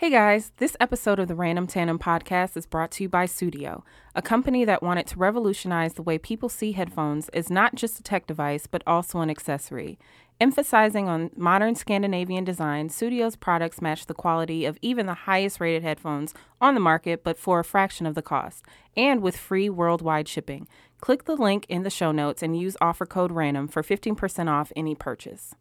Hey guys, this episode of the Random Tandem podcast is brought to you by Sudio, a company that wanted to revolutionize the way people see headphones as not just a tech device, but also an accessory. Emphasizing on modern Scandinavian design, Sudio's products match the quality of even the highest rated headphones on the market, but for a fraction of the cost, and with free worldwide shipping. Click the link in the show notes and use offer code RANDOM for 15% off any purchase.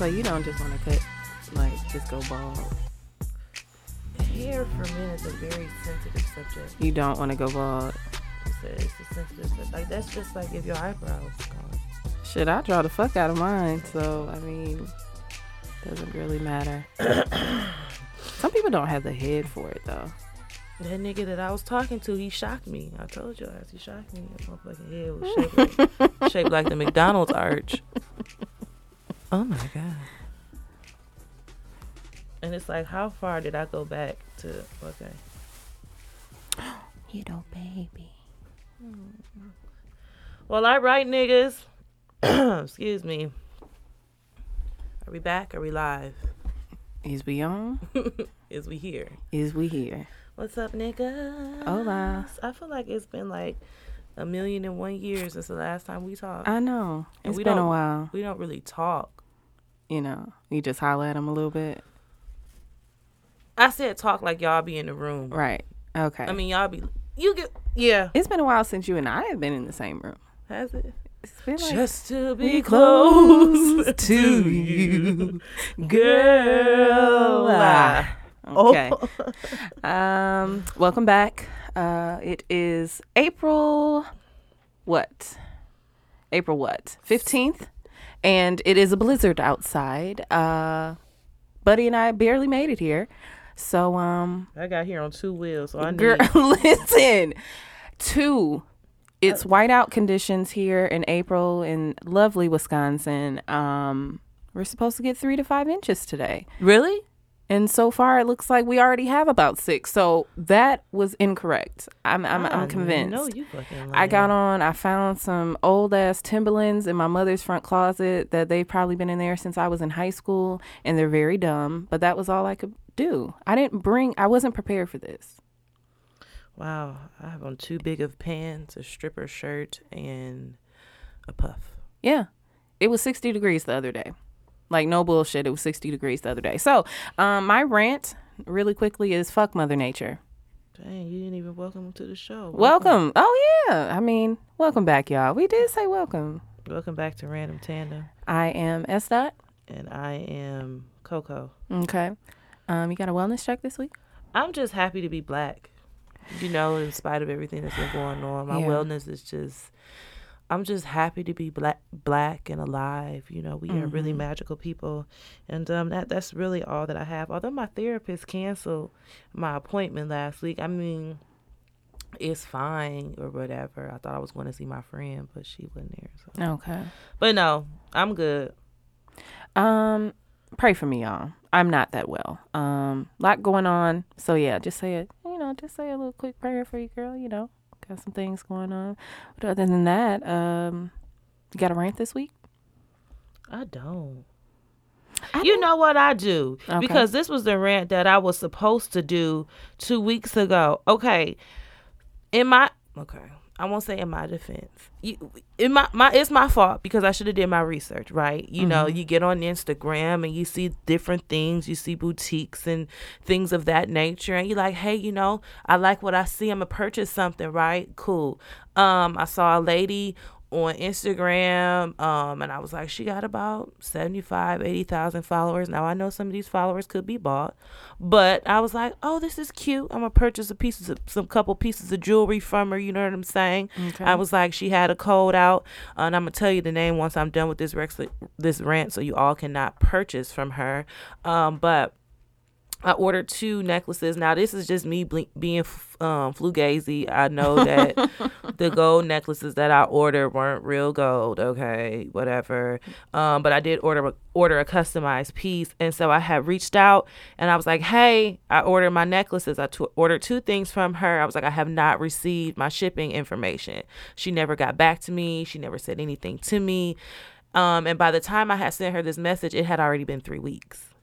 So you don't just want to cut, like just go bald. Hair for men is a very sensitive subject. You don't want to go bald. It's a, it's a sensitive subject. Like that's just like if your eyebrows gone. Shit, I draw the fuck out of mine. So I mean, doesn't really matter. Some people don't have the head for it though. That nigga that I was talking to, he shocked me. I told you, he shocked me. That motherfucking head was shaped like, shaped like the McDonald's arch. Oh my god. And it's like, how far did I go back to? Okay. You know, baby. Well, all right, niggas. Excuse me. Are we back? Are we live? Is we on? Is we here? Is we here? What's up, niggas? Hola. I feel like it's been like a million and one years since the last time we talked. I know. And It's we been a while. we don't really talk. You know, you just holler at them a little bit. I said talk like y'all be in the room. Right. Okay. I mean, y'all be. You get. Yeah. it's been a while since you and I have been in the same room. Has it? It's been like Just to be close close to you, girl. Ah. Oh. Okay. um, welcome back. Uh, it is April what? April what? 15th. And it is a blizzard outside. Uh, Buddy and I barely made it here. So, um, I got here on two wheels, so I need. girl, listen. Two. It's whiteout conditions here in April in lovely Wisconsin. Um, we're supposed to get three to five inches today. Really? And so far, it looks like we already have about six. So that was incorrect. I'm I'm, I'm ah, convinced. No, you fucking. I got on. I found some old ass Timberlands in my mother's front closet that they've probably been in there since I was in high school, and they're very dumb. But that was all I could do. I didn't bring. I wasn't prepared for this. Wow, I have on too big of pants, a stripper shirt, and a puff. Yeah, it was sixty degrees the other day. Like no bullshit. It was sixty degrees the other day. So, um, my rant really quickly is fuck Mother Nature. Dang, you didn't even welcome to the show. Welcome. Oh yeah. I mean, welcome back, y'all. We did say welcome. Welcome back to Random Tandem, I am S dot. and I am Coco. Okay. Um, you got a wellness check this week? I'm just happy to be black. You know, in spite of everything that's been going on, my Yeah. wellness is just. I'm just happy to be black, black and alive. You know, we are really Mhm. magical people, and um, that that's really all that I have. Although my therapist canceled my appointment last week, I mean, it's fine or whatever. I thought I was going to see my friend, but she wasn't there. So. Okay. But no, I'm good. Um, pray for me, y'all. I'm not that well. Um, lot going on. So yeah, just say it. You know, just say a little quick prayer for you, girl. You know, got some things going on. But other than that, um, you got a rant this week? I don't. I You don't- know what I do? Okay. Because this was the rant that I was supposed to do two weeks ago. Okay. In my okay. I won't say in my defense. You, in my, my it's my fault because I should have did my research, right? You know, Mhm. you get on Instagram and you see different things, you see boutiques and things of that nature and you're like, "Hey, you know, I like what I see. I'm going to purchase something, right? Cool." Um I saw a lady on Instagram, um, and I was like, she got about 75, 80,000 followers. Now I know some of these followers could be bought, but I was like, oh, this is cute. I'm gonna purchase a piece of some couple pieces of jewelry from her. You know what I'm saying? Okay. I was like, she had a code out, and I'm gonna tell you the name once I'm done with this rex- this rant, so you all cannot purchase from her. Um, but I ordered two necklaces. Now this is just me ble- being um, flugazy. I know that the gold necklaces that I ordered weren't real gold. Okay, whatever. Um, but I did order order a customized piece, and so I had reached out and I was like, "Hey, I ordered my necklaces. I t- ordered two things from her. I was like, I have not received my shipping information. She never got back to me. She never said anything to me. Um, and by the time I had sent her this message, it had already been three weeks."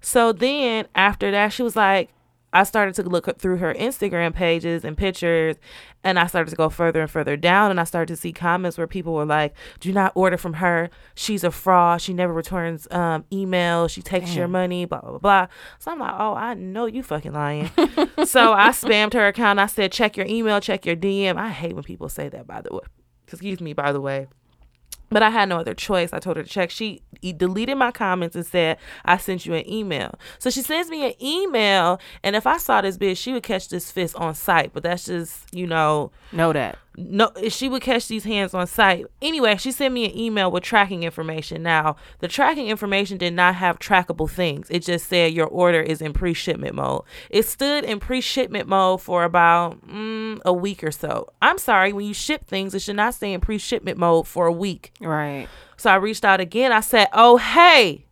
So then after that, she was like, I started to look through her Instagram pages and pictures, and I started to go further and further down. And I started to see comments where people were like, Do not order from her. She's a fraud. She never returns um, emails. She takes your money, blah, blah, blah. So I'm like, Oh, I know you fucking lying. so I spammed her account. I said, Check your email, check your DM. I hate when people say that, by the way. Excuse me, by the way. But I had no other choice. I told her to check. She deleted my comments and said, I sent you an email. So she sends me an email. And if I saw this bitch, she would catch this fist on sight. But that's just, you know, Know that. No, she would catch these hands on sight. Anyway, she sent me an email with tracking information. Now, the tracking information did not have trackable things. It just said your order is in pre-shipment mode. It stood in pre-shipment mode for about mm, a week or so. I'm sorry, when you ship things, it should not stay in pre-shipment mode for a week. Right. So I reached out again. I said, "Oh, hey,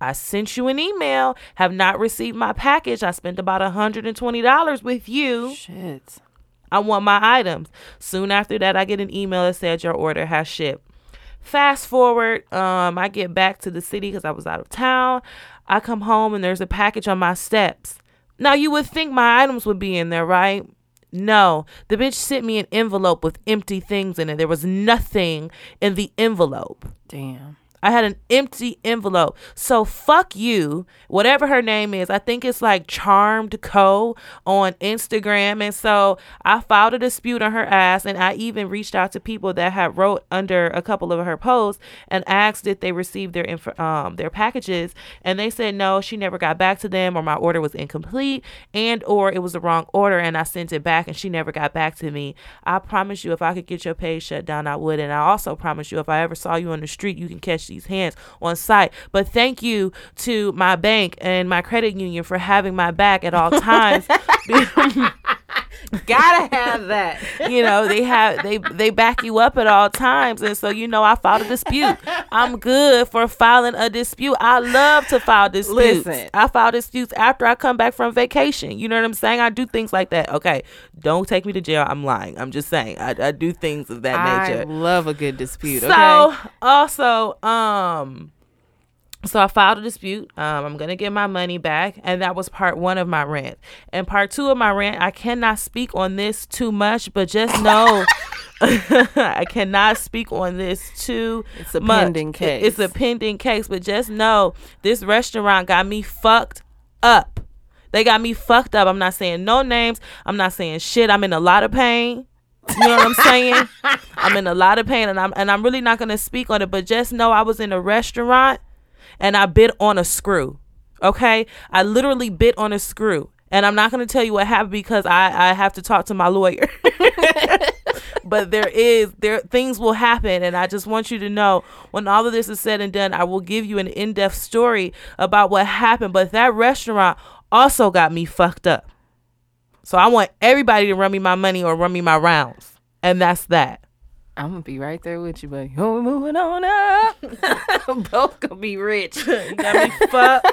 I sent you an email. Have not received my package. I spent about $120 with you. Shit. I want my items." Soon after that, I get an email that said your order has shipped. Fast forward, um, I get back to the city because I was out of town. I come home and there's a package on my steps. Now you would think my items would be in there, right? No, the bitch sent me an envelope with empty things in it. There was nothing in the envelope. Damn. I had an empty envelope. So fuck you, whatever her name is. I think it's like Charmed Co on Instagram. And so I filed a dispute on her ass, and I even reached out to people that had wrote under a couple of her posts and asked if they received their inf- um their packages, and they said no, she never got back to them, or my order was incomplete, and or it was the wrong order, and I sent it back, and she never got back to me. I promise you, if I could get your page shut down, I would, and I also promise you, if I ever saw you on the street, you can catch these hands on site. But thank you to my bank and my credit union for having my back at all times. Gotta have that. you know they have they they back you up at all times. And so you know i filed a dispute. I'm good for filing a dispute. I love to file disputes. Listen. i file disputes after i come back from vacation. You know what i'm saying? I do things like that. Okay don't take me to jail. I'm lying. I'm just saying. I, I do things of that I nature. love a good dispute. so okay. also, um, so I filed a dispute. Um, I'm gonna get my money back, and that was part one of my rant. And part two of my rant, I cannot speak on this too much, but just know. I cannot speak on this too It's a much. pending case. It's a pending case, but just know this restaurant got me fucked up. They got me fucked up. I'm not saying no names. I'm not saying shit. I'm in a lot of pain. You know what I'm saying? I'm in a lot of pain and I'm and I'm really not gonna speak on it, but just know I was in a restaurant and I bit on a screw. Okay? I literally bit on a screw. And I'm not gonna tell you what happened because I, I have to talk to my lawyer. but there is there things will happen and I just want you to know when all of this is said and done, I will give you an in-depth story about what happened. But that restaurant also got me fucked up. So I want everybody to run me my money or run me my rounds. And that's that. I'm gonna be right there with you, but Oh, we're moving on up. Both gonna be rich. You got me fucked.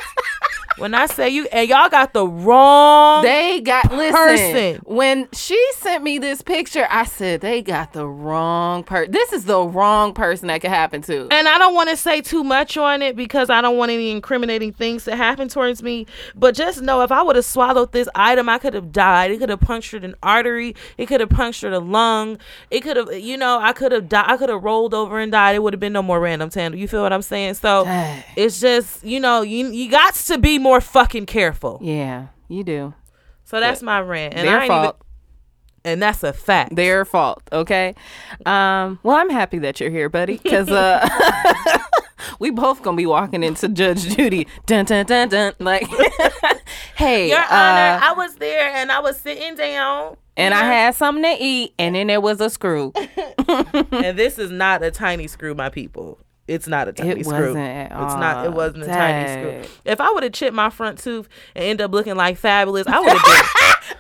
When I say you and y'all got the wrong They got listen. When she sent me this picture, I said they got the wrong person. This is the wrong person that could happen to. And I don't want to say too much on it because I don't want any incriminating things to happen towards me. But just know if I would have swallowed this item, I could have died. It could have punctured an artery. It could have punctured a lung. It could have, you know, I could have died. I could have rolled over and died. It would have been no more random tandem. You feel what I'm saying? So Dang. it's just, you know, you you got to be more fucking careful. Yeah, you do. So that's my rant. And Their I ain't fault. and that's a fact. Their fault. Okay. Um. Well, I'm happy that you're here, buddy, because uh, we both gonna be walking into Judge Judy. Dun dun dun dun. Like, hey, Your uh, Honor, I was there and I was sitting down. and I had something to eat, and then there was a screw. and this is not a tiny screw, my people. It's not a tiny It screw. wasn't at It's not. It all. wasn't a tiny screw. If I would have chipped my front tooth and end up looking like fabulous, I would have been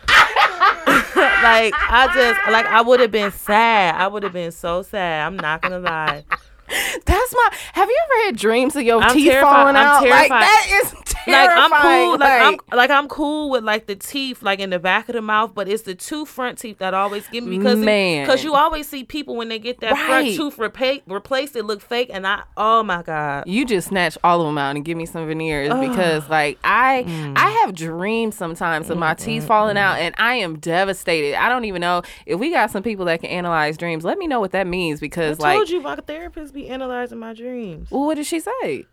like I just like I would have been sad. I would have been so sad. I'm not gonna lie. That's my. Have you ever had dreams of your I'm teeth terrified- falling I'm out? Like terrified. that is Like. I'm cool. Like, Like, I'm like I'm cool with like the teeth like in the back of the mouth, but it's the two front teeth that always give me because Man. because you always see people when they get that front tooth repa- replaced, it look fake, and I oh my god. you just snatch all of them out and give me some veneers because like I Mm. I have dreams sometimes of my teeth falling out and I am devastated. I don't even know if we got some people that can analyze dreams. Let me know what that means because I told like you my therapist be analyzing my dreams well, what did she say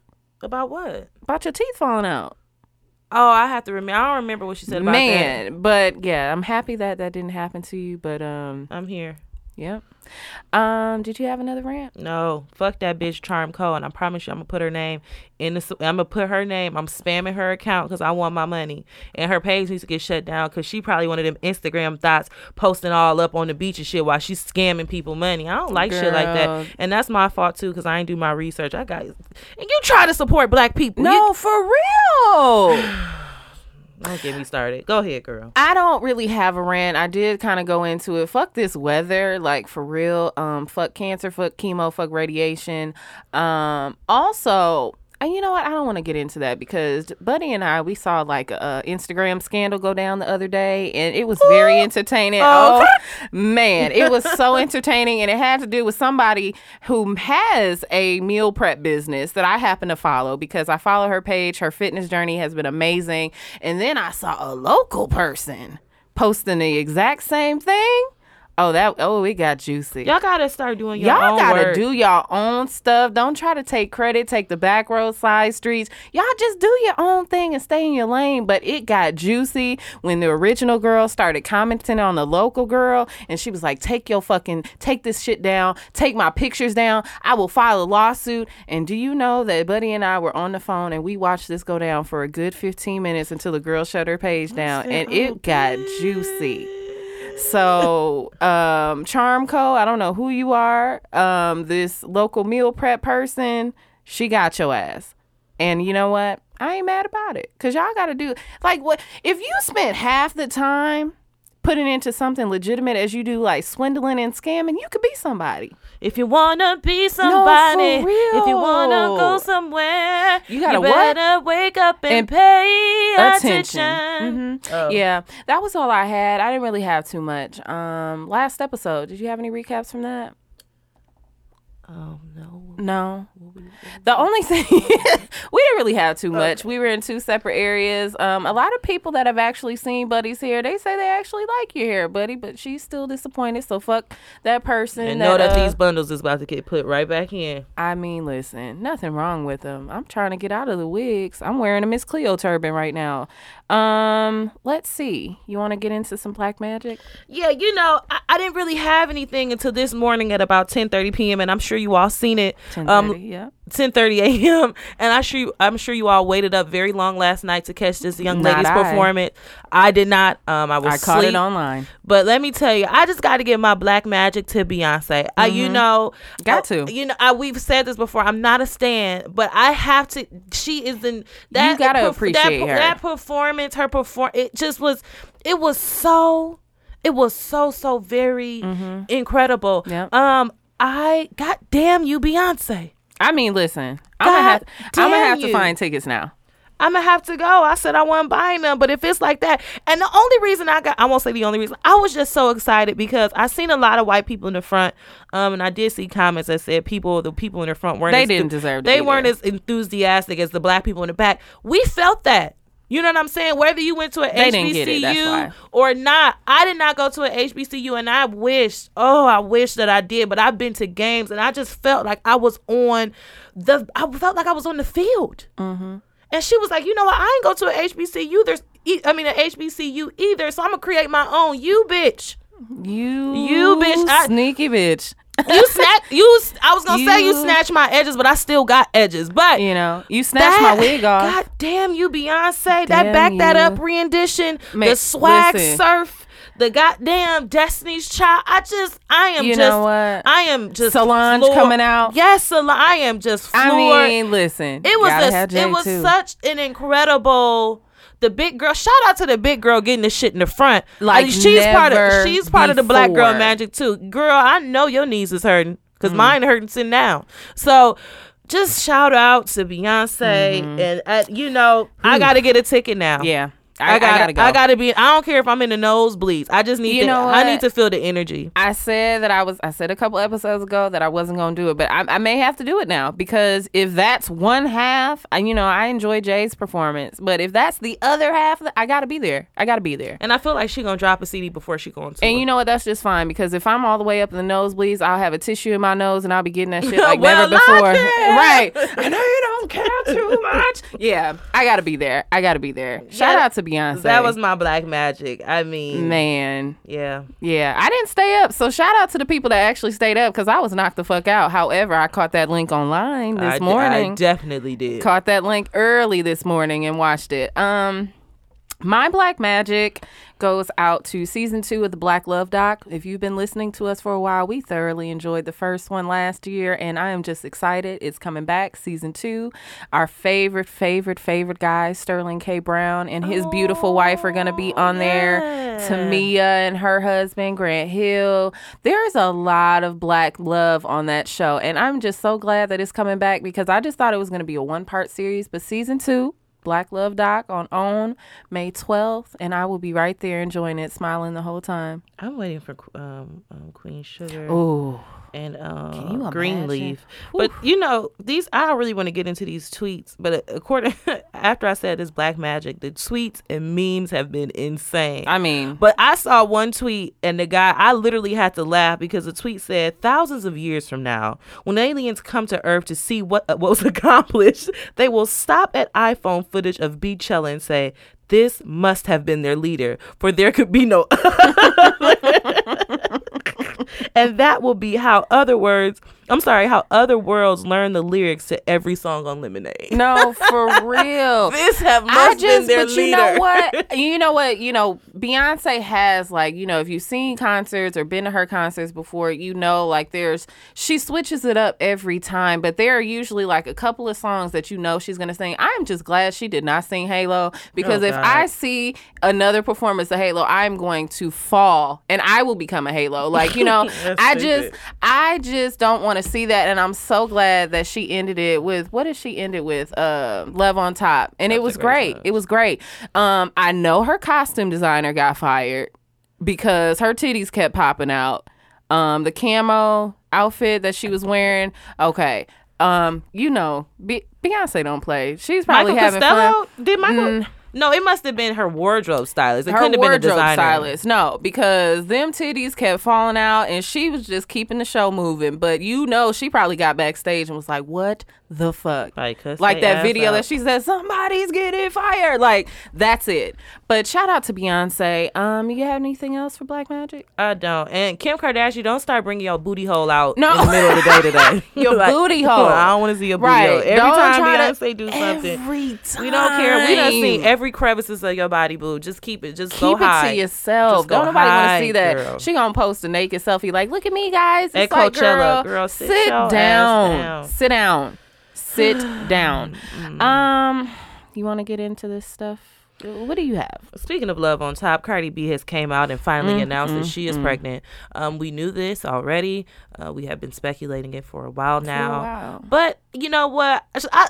about what? about your teeth falling out? Oh, I have to remember. I don't remember what she said about that. Man, but yeah, I'm happy that that didn't happen to you. But um, I'm here. Yep. Um, did you have another rant? No, fuck that bitch Charm Co. And I promise you, I'm gonna put her name in the. I'm gonna put her name. I'm spamming her account because I want my money. And her page needs to get shut down because she probably one of them Instagram thoughts posting all up on the beach and shit while she's scamming people money. I don't like shit like that, and that's my fault too because I ain't do my research. I got, and you try to support black people. No, You- for real. don't get me started. Go ahead, girl. I don't really have a rant. I did kind of go into it. Fuck this weather, like for real. Um, fuck cancer, fuck chemo, fuck radiation. Um, also, and you know what? I don't want to get into that because Buddy and I we saw like a Instagram scandal go down the other day, and it was very entertaining. Oh. Oh man, it was so entertaining, and it had to do with somebody who has a meal prep business that I happen to follow because I follow her page. Her fitness journey has been amazing, and then I saw a local person posting the exact same thing. Oh, that oh, it got juicy. Y'all gotta start doing your Y'all gotta work. do your own stuff. Don't try to take credit, take the back road side streets. Y'all just do your own thing and stay in your lane. But it got juicy when the original girl started commenting on the local girl and she was like, Take your fucking take this shit down, take my pictures down. I will file a lawsuit. And do you know that Buddy and I were on the phone and we watched this go down for a good 15 minutes until the girl shut her page down and it oh, got juicy. So, um, Charm Co. I don't know who you are. Um, this local meal prep person, she got your ass. And you know what? I ain't mad about it. Cause y'all gotta do like what if you spent half the time putting into something legitimate as you do like swindling and scamming, you could be somebody. If you wanna be somebody, if you wanna go somewhere, You gotta what? better wake up and, And pay attention. attention. Mhm. Oh. Yeah, that was all I had. I didn't really have too much. Um, last episode, did you have any recaps from that? Oh no. No. The only thing we didn't really have too much. We were in two separate areas. Um, a lot of people that have actually seen Buddy's hair, they say they actually like your hair, Buddy, but she's still disappointed. So fuck that person. And know that uh, these bundles is about to get put right back in. I mean, listen, nothing wrong with them. I'm trying to get out of the wigs. I'm wearing a Miss Cleo turban right now. Um, let's see. You want to get into some black magic? Yeah, you know, I, I didn't really have anything until this morning at about 10:30 p.m. and I'm sure you all seen it. 10:30, Um, yeah. 10:30 a.m. and I sure you, I'm sure you all waited up very long last night to catch this young Not lady's I. performance. I did not. Um, I was I caught asleep. it online. But let me tell you, I just got to give my black magic to Beyonce. I, you know, Mm-hmm. Got uh, to. You know, I, we've said this before. I'm not a stan, but I have to. She is in that. gotta perf- appreciate that, her. That performance, her perform. It just was. It was so. It was so so very incredible. Mm-hmm. Yep. Um, I god damn you, Beyonce. I mean, listen, I'm gonna have, I'm gonna have to you. find tickets now. I'm gonna have to go. I said I wasn't buying them, but if it's like that, and the only reason I got, I won't say the only reason, I was just so excited because I seen a lot of white people in the front, um, and I did see comments that said people, the people in the front weren't, They didn't deserve, they weren't as enthusiastic as the black people in the back. We felt that. You know what I'm saying? Whether you went to an They it, HBCU or not, I did not go to an HBCU, and I wish, oh, I wish that I did. But I've been to games, and I just felt like I was on the, I felt like I was on the field. Mm-hmm. And she was like, you know what? I ain't go to an HBCU. There's, e- I mean, an HBCU either. So I'm gonna create my own. You bitch. You, You bitch, I- sneaky bitch. You snatch. You. I was gonna say you You- snatched my edges, but I still got edges. But You know, you snatched my wig off. God damn you, Beyonce. that Damn back that up rendition, Ma- the swag listen. surf, the goddamn Destiny's Child. I just, I am You just, know what? I am just Solange floored. coming out. Yes, Solange. I am just floored. I mean, listen. it was a, it was too. such an incredible. The big girl. Shout out to the big girl getting the shit in the front. Like I mean, she's part of she's part of the black girl magic too. Girl, I know your knees is hurting because Mm. mine hurting sitting down. So. Just shout out to Beyonce, and uh, you know I got to get a ticket now. Mm-hmm. Yeah, I, I, gotta, gotta go. I gotta be. I don't care if I'm in the nosebleeds. I just need. You to, know I need to feel the energy. I said that I was. I said a couple episodes ago that I wasn't going to do it, but I, I may have to do it now because if that's one half, I, you know, I enjoy Jay's performance, but if that's the other half, I got to be there. I got to be there. And I feel like she gonna drop a CD before she go on. And you know what? That's just fine because if I'm all the way up in the nosebleeds, I'll have a tissue in my nose and I'll be getting that shit like Well, never before. Right? I know you don't care too much. yeah, I gotta be there. I gotta be there. Shout That- out to Beyonce. that was my black magic. I mean, man. yeah. Yeah, I didn't stay up. So shout out to the people that actually stayed up because I was knocked the fuck out. However, I caught that link online this I, d- morning. I definitely did. caught that link early this morning and watched it. Um, my black magic goes out to season two of the Black Love doc. If you've been listening to us for a while, we thoroughly enjoyed the first one last year, and I am just excited. It's coming back, season two. Our favorite, favorite, favorite guy, Sterling K. Brown, and his beautiful wife are going to be oh, on there. Tamia and her husband, Grant Hill. There's a lot of black love on that show, and I'm just so glad that it's coming back because I just thought it was going to be a one part series, but season two. Black Love Doc on OWN May 12th, and I will be right there enjoying it, smiling the whole time. I'm waiting for um, um, Queen Sugar Oh, and um, imagine? Greenleaf. But you know, these I don't really want to get into these tweets. But according after I said this black magic, the tweets and memes have been insane. I mean, But I saw one tweet and the guy, I literally had to laugh because the tweet said, thousands of years from now, when aliens come to Earth to see what uh, what was accomplished, they will stop at iPhone footage of Beachella and say, this must have been their leader, for there could be no. and that will be how other words, I'm sorry, how other worlds learn the lyrics to every song on Lemonade. no, for real. This have must I been just, their but you know what? You know what? You know, Beyonce has like, you know, if you've seen concerts or been to her concerts before, you know, like there's she switches it up every time, but there are usually like a couple of songs that you know she's gonna sing. I'm just glad she did not sing Halo because Oh, if I see another performance of Halo, I'm going to fall and I will become a Halo. Like you know, I just, I just don't want to see that, and I'm so glad that she ended it with what did she end it with? Uh, Love on Top, and it was great great. It was great. Um, I know her costume designer got fired because her titties kept popping out. Um, the camo outfit that she was wearing. Okay. Um, you know, Be- Beyonce don't play. She's probably Michael having fun. Did Michael? No, it must have been her wardrobe stylist. It her couldn't have been a wardrobe designer. stylist. No, because them titties kept falling out, and she was just keeping the show moving. But you know, she probably got backstage and was like, "What the fuck?" Like, like that video out. that she said, "Somebody's getting fired." Like that's it. But shout out to Beyonce. Um, you have anything else for Black Magic? I don't. And Kim Kardashian, don't start bringing your booty hole out No. in the middle of the day today. Your booty hole. I don't want to see your booty Right. hole. Every Don't time try to- Beyonce do something. Every time we don't care. We don't see every crevices of your body, boo. Just keep it. Just go Keep it high. to yourself. Just Don't nobody want to see that. girl. She gonna post a naked selfie like, look at me, guys. At It's like, Coachella, girl, girl, sit sit down. down. Sit down. Sit down. Mm. Um, you want to get into this stuff? What do you have? Speaking of love on top, Cardi B has came out and finally Mm, announced that she is pregnant. Um, we knew this already. Uh, we have been speculating it for a while now. while. But you know what? I,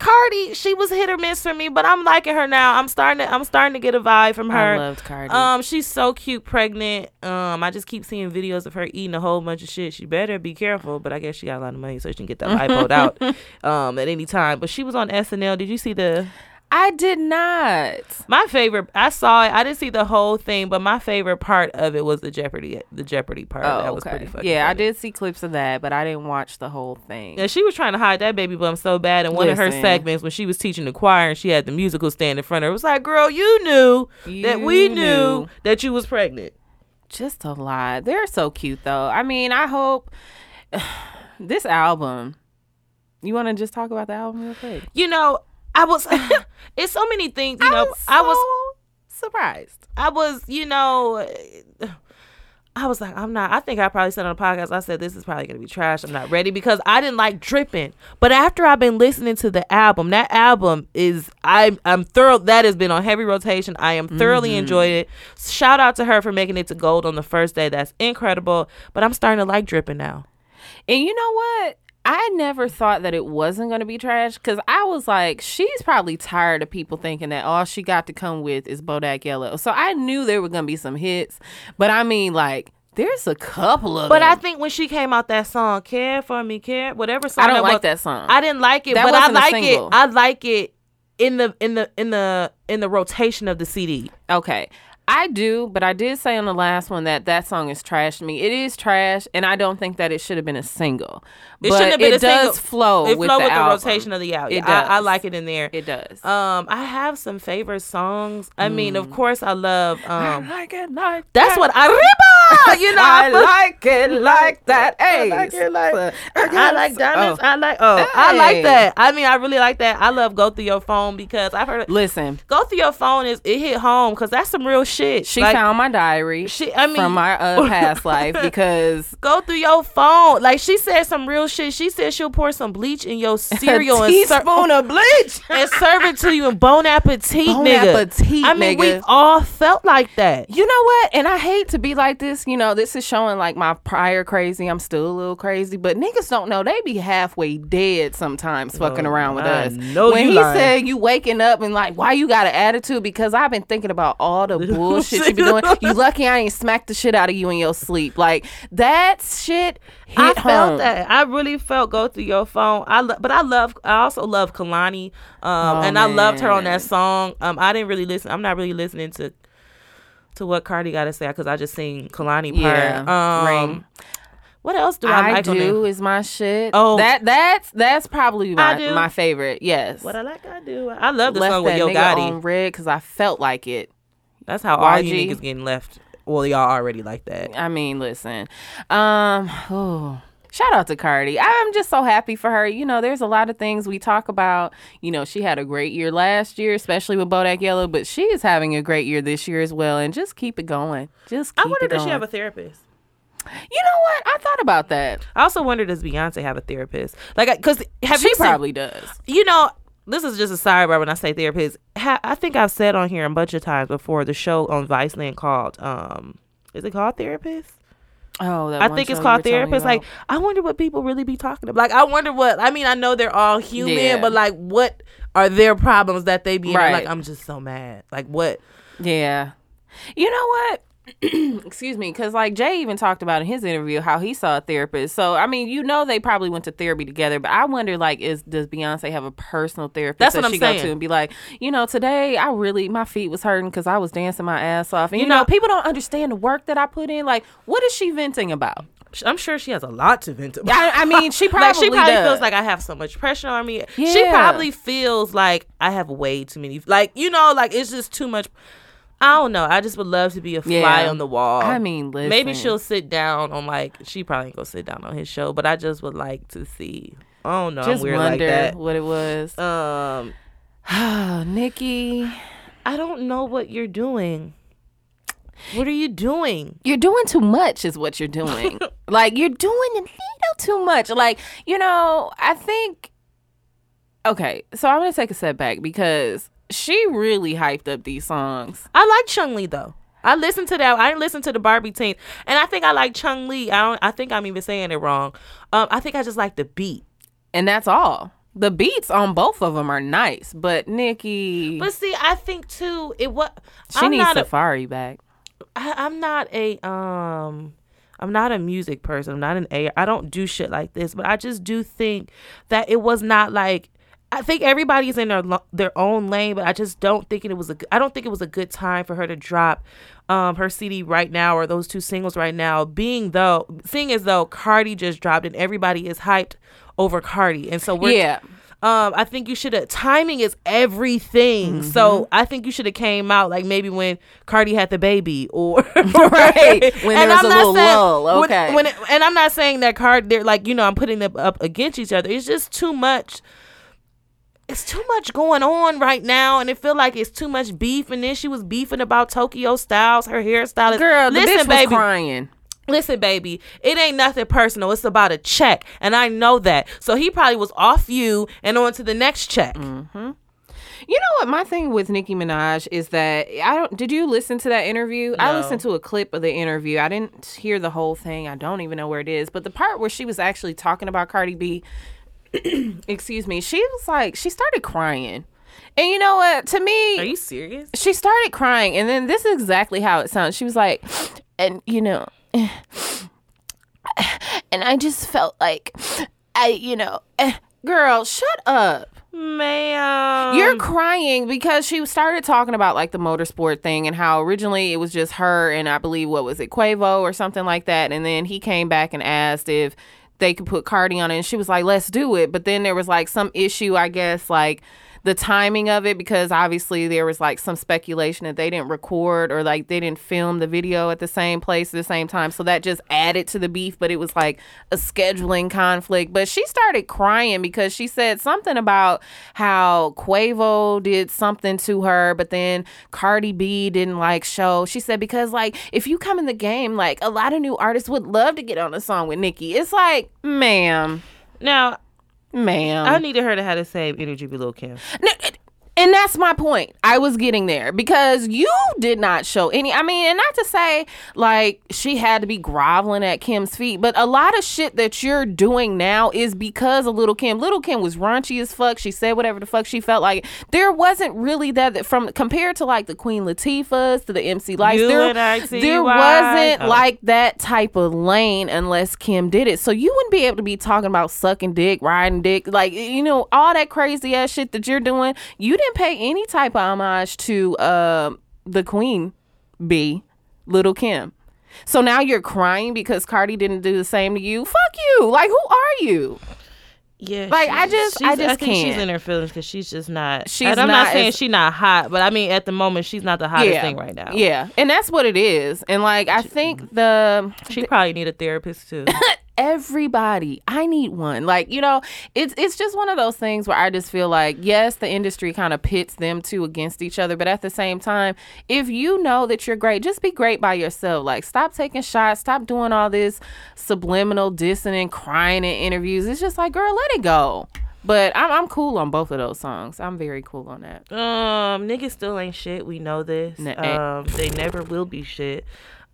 Cardi, she was hit or miss for me, but I'm liking her now. I'm starting to I'm starting to get a vibe from her. I loved Cardi. Um, she's so cute, pregnant. Um, I just keep seeing videos of her eating a whole bunch of shit. She better be careful, but I guess she got a lot of money, so she can get that lipo out um at any time. But she was on SNL. Did you see the? I did not. My favorite. I saw it. I didn't see the whole thing, but my favorite part of it was the Jeopardy. The Jeopardy part. Oh, that was okay. pretty fucking. Yeah, I did see clips of that, but I didn't watch the whole thing. Yeah, she was trying to hide that baby bump so bad in one of her segments when she was teaching the choir and she had the musical stand in front of her. It was like, girl, you knew that we knew knew. that you was pregnant. just a lot. They're so cute though. I mean, I hope this album. You want to just talk about the album real quick? You know, I was. it's so many things. You know, I was surprised. I was, you know, I was like, I'm not. I think I probably said on the podcast, I said this is probably gonna be trash. I'm not ready because I didn't like dripping. But after I've been listening to the album, that album is I'm I'm thorough. That has been on heavy rotation. I am thoroughly Mm-hmm. enjoyed it. Shout out to her for making it to gold on the first day. That's incredible. But I'm starting to like dripping now. And you know what? I never thought that it wasn't going to be trash because I was like, she's probably tired of people thinking that all she got to come with is Bodak Yellow. So I knew there were going to be some hits, but I mean, like, there's a couple of But I think when she came out that song, "Care for Me, Care," whatever song I don't that like was, that song. I didn't like it, That but I like it. single. I like it in the in the in the in the rotation of the CD. Okay. I do, but I did say on the last one that that song is trash to me. It is trash, and I don't think that it should have been a single. It but shouldn't have been it a does single. flow It with flow the with the album. rotation of the album. It I, I like it in there. It does. Um, I have some favorite songs. I mean, of course, I love. Um, like it like that's what Arriba. You know, I like it like that. Hey, like it like- uh, I like diamonds. Oh. I like. Oh, I like that. I mean, I really like that. I love go through your phone because I've heard. Listen, Go through your phone is it hit home because that's some real shit. She Like, found my diary She, I mean, from my uh, past life because go through your phone. Like she said some real shit. She said she'll pour some bleach in your cereal and, ser- teaspoon of bleach. and serve it to you in bon appetit, Bon nigga. appetit, I mean, nigga. we all felt like that. You know what? And I hate to be like this. You know, this is showing like my prior crazy. I'm still a little crazy, but niggas don't know they be halfway dead sometimes fucking Oh, around with I us. when he lying. said you waking up and like, why you got an attitude? Because I've been thinking about all the bullshit you be doing. You lucky I ain't smacked the shit out of you in your sleep. Like that shit hit I home. felt that. I really felt go through your phone. I lo- but I love. I also love Kehlani, um, Oh, and I loved her on that song. Um, I didn't really listen. I'm not really listening to to what Cardi got to say because I just seen Kehlani part. Yeah, Um, What else do I, I like do is my shit. Oh. that that's that's probably my, my favorite. Yes. What I like, I do. I love the Left song with Yo Gotti. on red because I felt like it. That's how all you niggas getting left. Well, y'all already like that. I mean, listen. Um, oh, shout out to Cardi. I'm just so happy for her. You know, there's a lot of things we talk about. You know, she had a great year last year, especially with Bodak Yellow, but she is having a great year this year as well. And just keep it going. Just keep I wonder does she have a therapist? you know what? I thought about that. I also wonder does Beyonce have a therapist? Like, because have She you seen- probably does. you know, this is just a sidebar when I say therapist. I think I've said on here a bunch of times before the show on Viceland called um is it called Therapist? Oh, that I think it's called Therapist. Like. I wonder what people really be talking about. Like I wonder what I mean, I know they're all human, Yeah. but like what are their problems that they be? Right. like I'm just so mad. Like what Yeah. You know what? Excuse me, because like Jay even talked about in his interview how he saw a therapist. So I mean, you know, they probably went to therapy together. But I wonder, like, is does Beyonce have a personal therapist That's that what I'm she go saying. to and be like, you know, today I really my feet was hurting because I was dancing my ass off. And you, You know, know- people don't understand the work that I put in. Like, what is she venting about? I'm sure she has a lot to vent about. I, I mean, she probably like she probably does. feels like I have so much pressure on me. Yeah. She probably feels like I have way too many. Like you know, like it's just too much. I don't know. I just would love to be a fly Yeah. on the wall. I mean, maybe she'll sit down on like she probably ain't gonna sit down on his show, but I just would like to see. Oh no, just I'm weird wonder like that. what it was. Um, Oh, Nicki, I don't know what you're doing. What are you doing? you're doing too much is what you're doing like you're doing a little too much like you know i think okay so i'm gonna take a step back because she really hyped up these songs I like Chun-Li though. I listened to that. I didn't listen to the Barbie team, and I think I like Chun-Li. I don't. I think I'm even saying it wrong. Um, I think I just like the beat. and that's all the beats on both of them are nice but nicki But see, I think too. It what she I'm needs not a, safari back I, I'm not a um. I'm not a music person. I'm not an A. I don't do shit like this. But I just do think that it was not like. I think everybody's in their lo- their own lane, but I just don't think it was a. I don't think it was a good time for her to drop um her CD right now or those two singles right now. Being though, seeing as though Cardi just dropped and everybody is hyped over Cardi, and so we're yeah Um, I think you should have timing is everything. Mm-hmm. So I think you should have came out like maybe when Cardi had the baby or Right. When there was I'm a little saying- lull. when- Okay. when it- and I'm not saying that Cardi they're like, you know, I'm putting them up against each other. It's just too much it's too much going on right now, and it feel like it's too much beef. And then she was beefing about Tokyo Stylez, her hairstylist. Girl, the listen, bitch was baby, crying. listen, baby, it ain't nothing personal. It's about a check, and I know that. So he probably was off you and on to the next check. Mm. You know what? My thing with Nicki Minaj is that I don't. Did you listen to that interview? I listened to a clip of the interview. I didn't hear the whole thing. I don't even know where it is. But the part where she was actually talking about Cardi B, excuse me, she was like, she started crying. And you know what? To me, Are you serious? she started crying and then this is exactly how it sounds she was like and you know and i just felt like i you know girl shut up Ma'am. you're crying because she started talking about like the motorsport thing and how originally it was just her and I believe what was it Quavo or something like that and then he came back and asked if they could put Cardi on it. And she was like let's do it. But then there was like some issue I guess like the timing of it because obviously there was like some speculation that they didn't record or like they didn't film the video at the same place at the same time. So that just added to the beef but it was like a scheduling conflict. But she started crying because she said something about how Quavo did something to her but then Cardi B didn't like show. She said because like if you come in the game like a lot of new artists would love to get on a song with Nicki. It's like ma'am. Now. Ma'am I needed her to have the same energy with Lil Kim. no, and that's my point. I was getting there because you did not show any. I mean, and not to say like she had to be groveling at Kim's feet, but a lot of shit that you're doing now is because of Little Kim. Little Kim was raunchy as fuck. She said whatever the fuck she felt like. There wasn't really that that- from compared to like the Queen Latifahs to the MC Lytes. There, and I see there wasn't Oh. like that type of lane unless Kim did it. So you wouldn't be able to be talking about sucking dick, riding dick, like you know all that crazy ass shit that you're doing. You didn't pay any type of homage to uh, the Queen Bee, Little Kim. So now you're crying because Cardi didn't do the same to you. Fuck you. Like who are you? Yeah, Like, I just- I just I think can't. She's in her feelings because she's just not. She's and I'm not not saying she's not hot, but I mean at the moment she's not the hottest thing right now. Yeah, and that's what it is. And like I think the she probably need a therapist too. everybody i need one. Like you know it's it's just one of those things where i just feel like yes the industry kind of pits them two against each other but at the same time if you know that you're great just be great by yourself. Like stop taking shots stop doing all this subliminal dissing and crying in interviews. It's just like girl let it go. But I'm, I'm cool on both of those songs. I'm very cool on that. Um, niggas still ain't shit. We know this. N- Um, they never will be shit.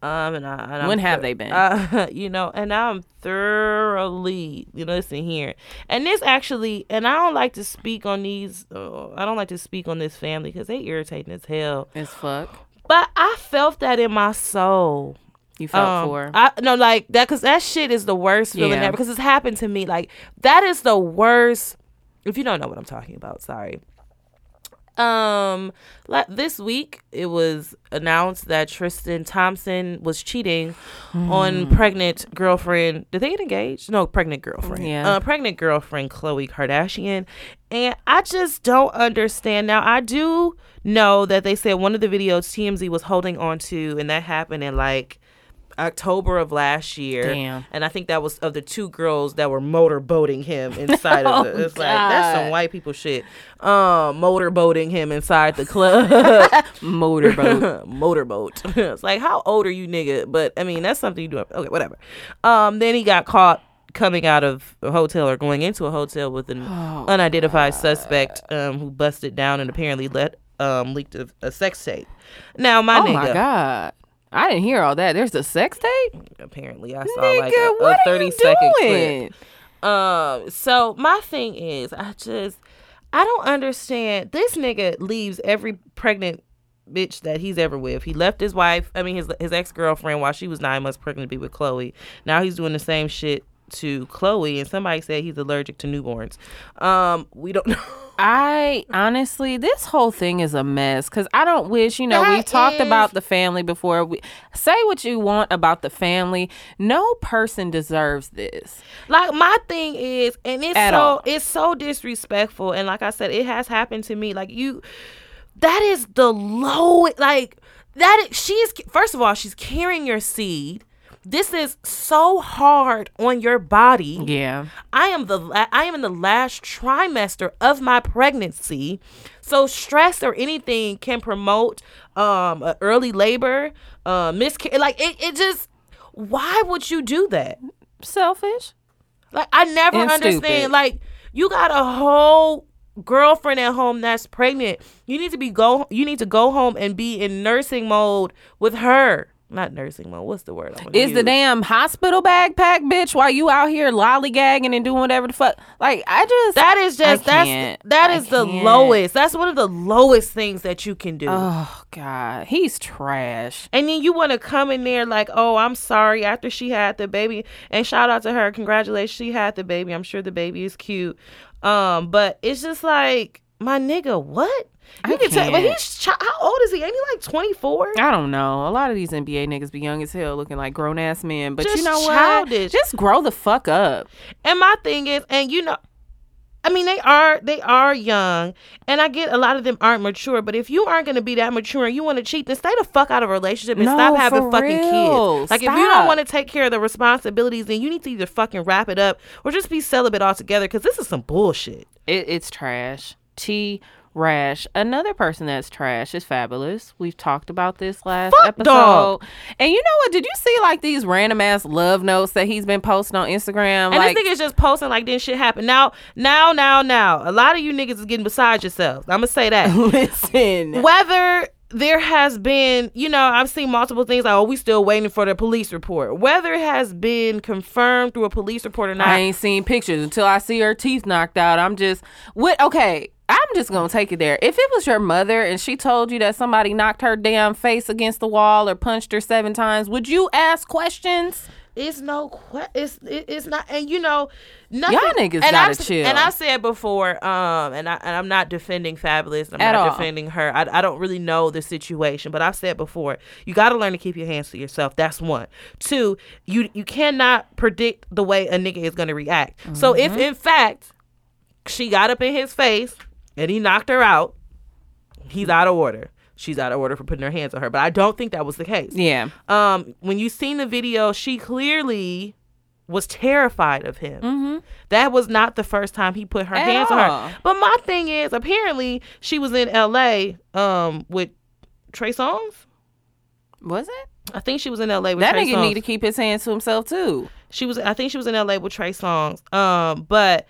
Um, and I and I'm When have they been? Uh, you know, and I'm thoroughly, you know, listen here. And this actually, and I don't like to speak on these. Uh, I don't like to speak on this family because they irritating as hell. as fuck But I felt that in my soul. you felt Um, for I no like that because that shit is the worst feeling Yeah. ever because it's happened to me. Like that is the worst. If you don't know what I'm talking about, sorry. Um, la- this week it was announced that Tristan Thompson was cheating on pregnant girlfriend. Did they get engaged? No, pregnant girlfriend. Yeah. uh, pregnant girlfriend Khloe Kardashian, and I just don't understand. Now I do know that they said one of the videos TMZ was holding on to, and that happened in like. October of last year, Damn. and I think that was of the two girls that were motorboating him inside of Oh, the. It's like that's some white people shit. Um, motorboating him inside the club. motorboat motorboat. it's like, how old are you, nigga? But I mean, that's something you do. Okay, whatever. Um, then he got caught coming out of a hotel or going into a hotel with an Oh, unidentified suspect um, who busted down and apparently let um leaked a, a sex tape. Now, my oh nigga, my god I didn't hear all that. There's a sex tape. apparently I saw Nigga, like a, a you second clip. Um, so my thing is, I just I don't understand. This nigga leaves every pregnant bitch that he's ever with. He left his wife, I mean his his ex girlfriend while she was nine months pregnant to be with Khloe. Now he's doing the same shit to Khloe, and somebody said he's allergic to newborns. Um, we don't know. I honestly, this whole thing is a mess because I don't wish, you know, That we've talked is- about the family before. We, say what you want about the family. No person deserves this. Like my thing is, and it's At so all. it's so disrespectful. And like I said, it has happened to me. Like you, that is the low. Like that. Is, she's first of all, she's carrying your seed. This is so hard on your body. Yeah. I am the la- I am in the last trimester of my pregnancy, so stress or anything can promote um early labor, uh miscarriage. Like it, it just. Why would you do that? Selfish. Like I never And understand. stupid. Like you got a whole girlfriend at home that's pregnant. You need to be go. You need to go home and be in nursing mode with her. Not nursing mode. What's the word? Is the damn hospital backpack, bitch, while you out here lollygagging and doing whatever the fuck? Like, I just. That is just that's that I the lowest. That's one of the lowest things that you can do. Oh, God. He's trash. And then you want to come in there like, oh, I'm sorry after she had the baby. And shout out to her. Congratulations, she had the baby. I'm sure the baby is cute. Um, but it's just like, my nigga, what? You I can tell, but he's chi- how old is he? Ain't he like 24? I don't know. A lot of these NBA niggas be young as hell, looking like grown ass men. But you Just know what? childish. Just grow the fuck up. And my thing is, and you know, I mean, they are they are young, and I get a lot of them aren't mature. But if you aren't going to be that mature and you want to cheat, then stay the fuck out of a relationship and No, stop having fucking real. kids. Like if you don't want to take care of the responsibilities, then you need to either fucking wrap it up or just be celibate altogether. Because this is some bullshit. It, it's trash. T Rash. Another person that's trash is Fabolous. We've talked about this last Fuck episode. dog. And you know what? Did you see like these random ass love notes that he's been posting on Instagram? And like this nigga's just posting like this shit happened. Now, now, now, now. A lot of you niggas is getting beside yourselves. I'm gonna say that. listen. whether there has been, you know, I've seen multiple things like, oh, we still waiting for the police report. Whether it has been confirmed through a police report or not, I ain't seen pictures until I see her teeth knocked out. I'm just what okay. I'm just gonna take it there. If it was your mother and she told you that somebody knocked her damn face against the wall or punched her seven times, would you ask questions? it's no, que- it's it, it's not, and you know, nothing. Y'all niggas and gotta I've, chill. And I said before, um, and I and I'm not defending Fabolous. I'm At not all. defending her. I, I don't really know the situation, but I've said before, you got to learn to keep your hands to yourself. That's one. Two, you you cannot predict the way a nigga is gonna react. So Mm-hmm. if in fact she got up in his face and he knocked her out, he's out of order. She's out of order for putting her hands on her. But I don't think that was the case. Yeah. Um, when you seen the video, she clearly was terrified of him. Mm-hmm. That was not the first time he put her hands on her. But my thing is, apparently she was in L.A. um with Trey Songz. Was it? I think she was in L.A. with That Trey nigga Songz. need to keep his hands to himself too. She was. I think she was in L.A. with Trey Songz. Um, but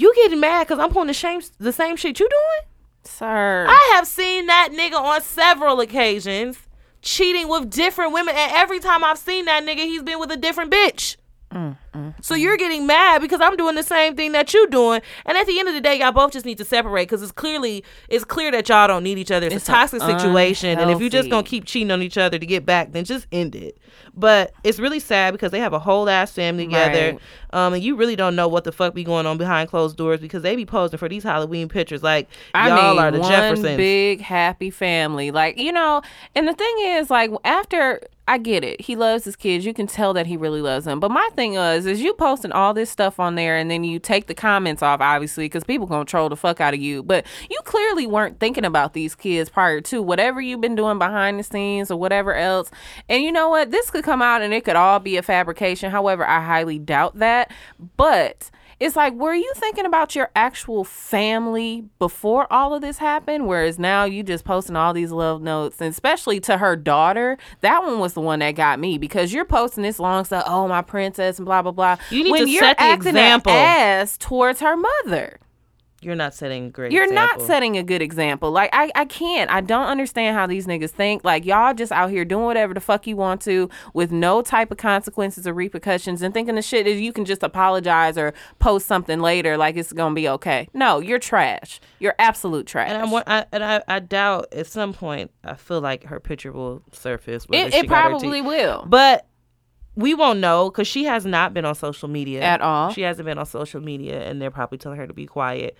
you getting mad because I'm pulling the same the same shit you doing? Sir. I have seen that nigga on several occasions cheating with different women, and every time I've seen that nigga, he's been with a different bitch. Mm, So you're getting mad because I'm doing the same thing that you're doing, and at the end of the day, y'all both just need to separate because it's clearly it's clear that y'all don't need each other. It's, It's a toxic situation, and if you're just gonna keep cheating on each other to get back, then just end it. But it's really sad because they have a whole ass family together, Right. um, and you really don't know what the fuck be going on behind closed doors because they be posing for these Halloween pictures like I y'all mean, are the one Jeffersons. big happy family. Like you know, and the thing is, like after I get it, he loves his kids. You can tell that he really loves them. But my thing is, is you posting all this stuff on there, and then you take the comments off, obviously, because people gonna troll the fuck out of you. But you clearly weren't thinking about these kids prior to whatever you've been doing behind the scenes or whatever else. And you know what? This could come out, and it could all be a fabrication. However, I highly doubt that. But it's like, were you thinking about your actual family before all of this happened? Whereas now you just posting all these love notes, and especially to her daughter. That one was the one that got me because you're posting this long stuff. Oh, my princess, and blah blah blah. You need when to you're set the acting example. ass towards her mother. You're not setting a great. You're not setting a good example. Like I, I can't. I don't understand how these niggas think. Like y'all just out here doing whatever the fuck you want to with no type of consequences or repercussions and thinking the shit is you can just apologize or post something later like it's gonna be okay. No, you're trash. You're absolute trash. And I'm wa- I, and I, I doubt at some point I feel like her picture will surface. it, it probably will. but we won't know because she has not been on social media At all. She hasn't been on social media, and they're probably telling her to be quiet.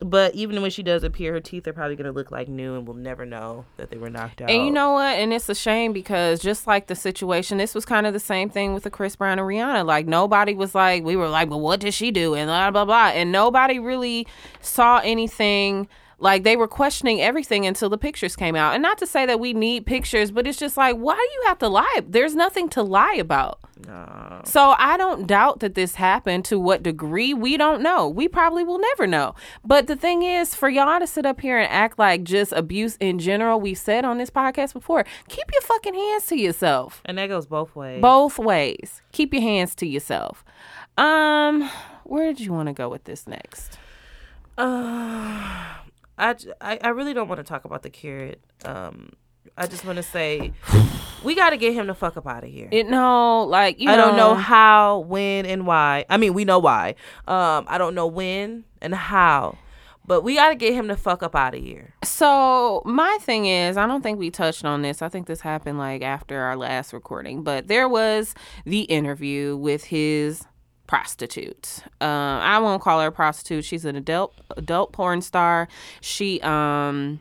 but even when she does appear, her teeth are probably gonna look like new, and we'll never know that they were knocked out. And you know what? And it's a shame because just like the situation, this was kind of the same thing with the Chris Brown and Rihanna. Like nobody was like, we were like, well, what did she do? And blah blah blah. And nobody really saw anything. Like they were questioning everything until the pictures came out. And not to say that we need pictures, but it's just like, why do you have to lie? There's nothing to lie about. No. So I don't doubt that this happened. To what degree, we don't know. We probably will never know. But the thing is, for y'all to sit up here and act like just abuse in general, we've said on this podcast before, keep your fucking hands to yourself. And that goes both ways. Both ways. Keep your hands to yourself. Um, where did you want to go with this next? Uh, I, I, I really don't want to talk about the carrot. Um, I just want to say we got to get him the fuck up out of here. It no, like you I don't know know how, when, and why. I mean, we know why. Um, I don't know when and how, but we got to get him the fuck up out of here. So my thing is, I don't think we touched on this. I think this happened like after our last recording, but there was the interview with his prostitute. Um, I won't call her a prostitute. She's an adult adult porn star. She um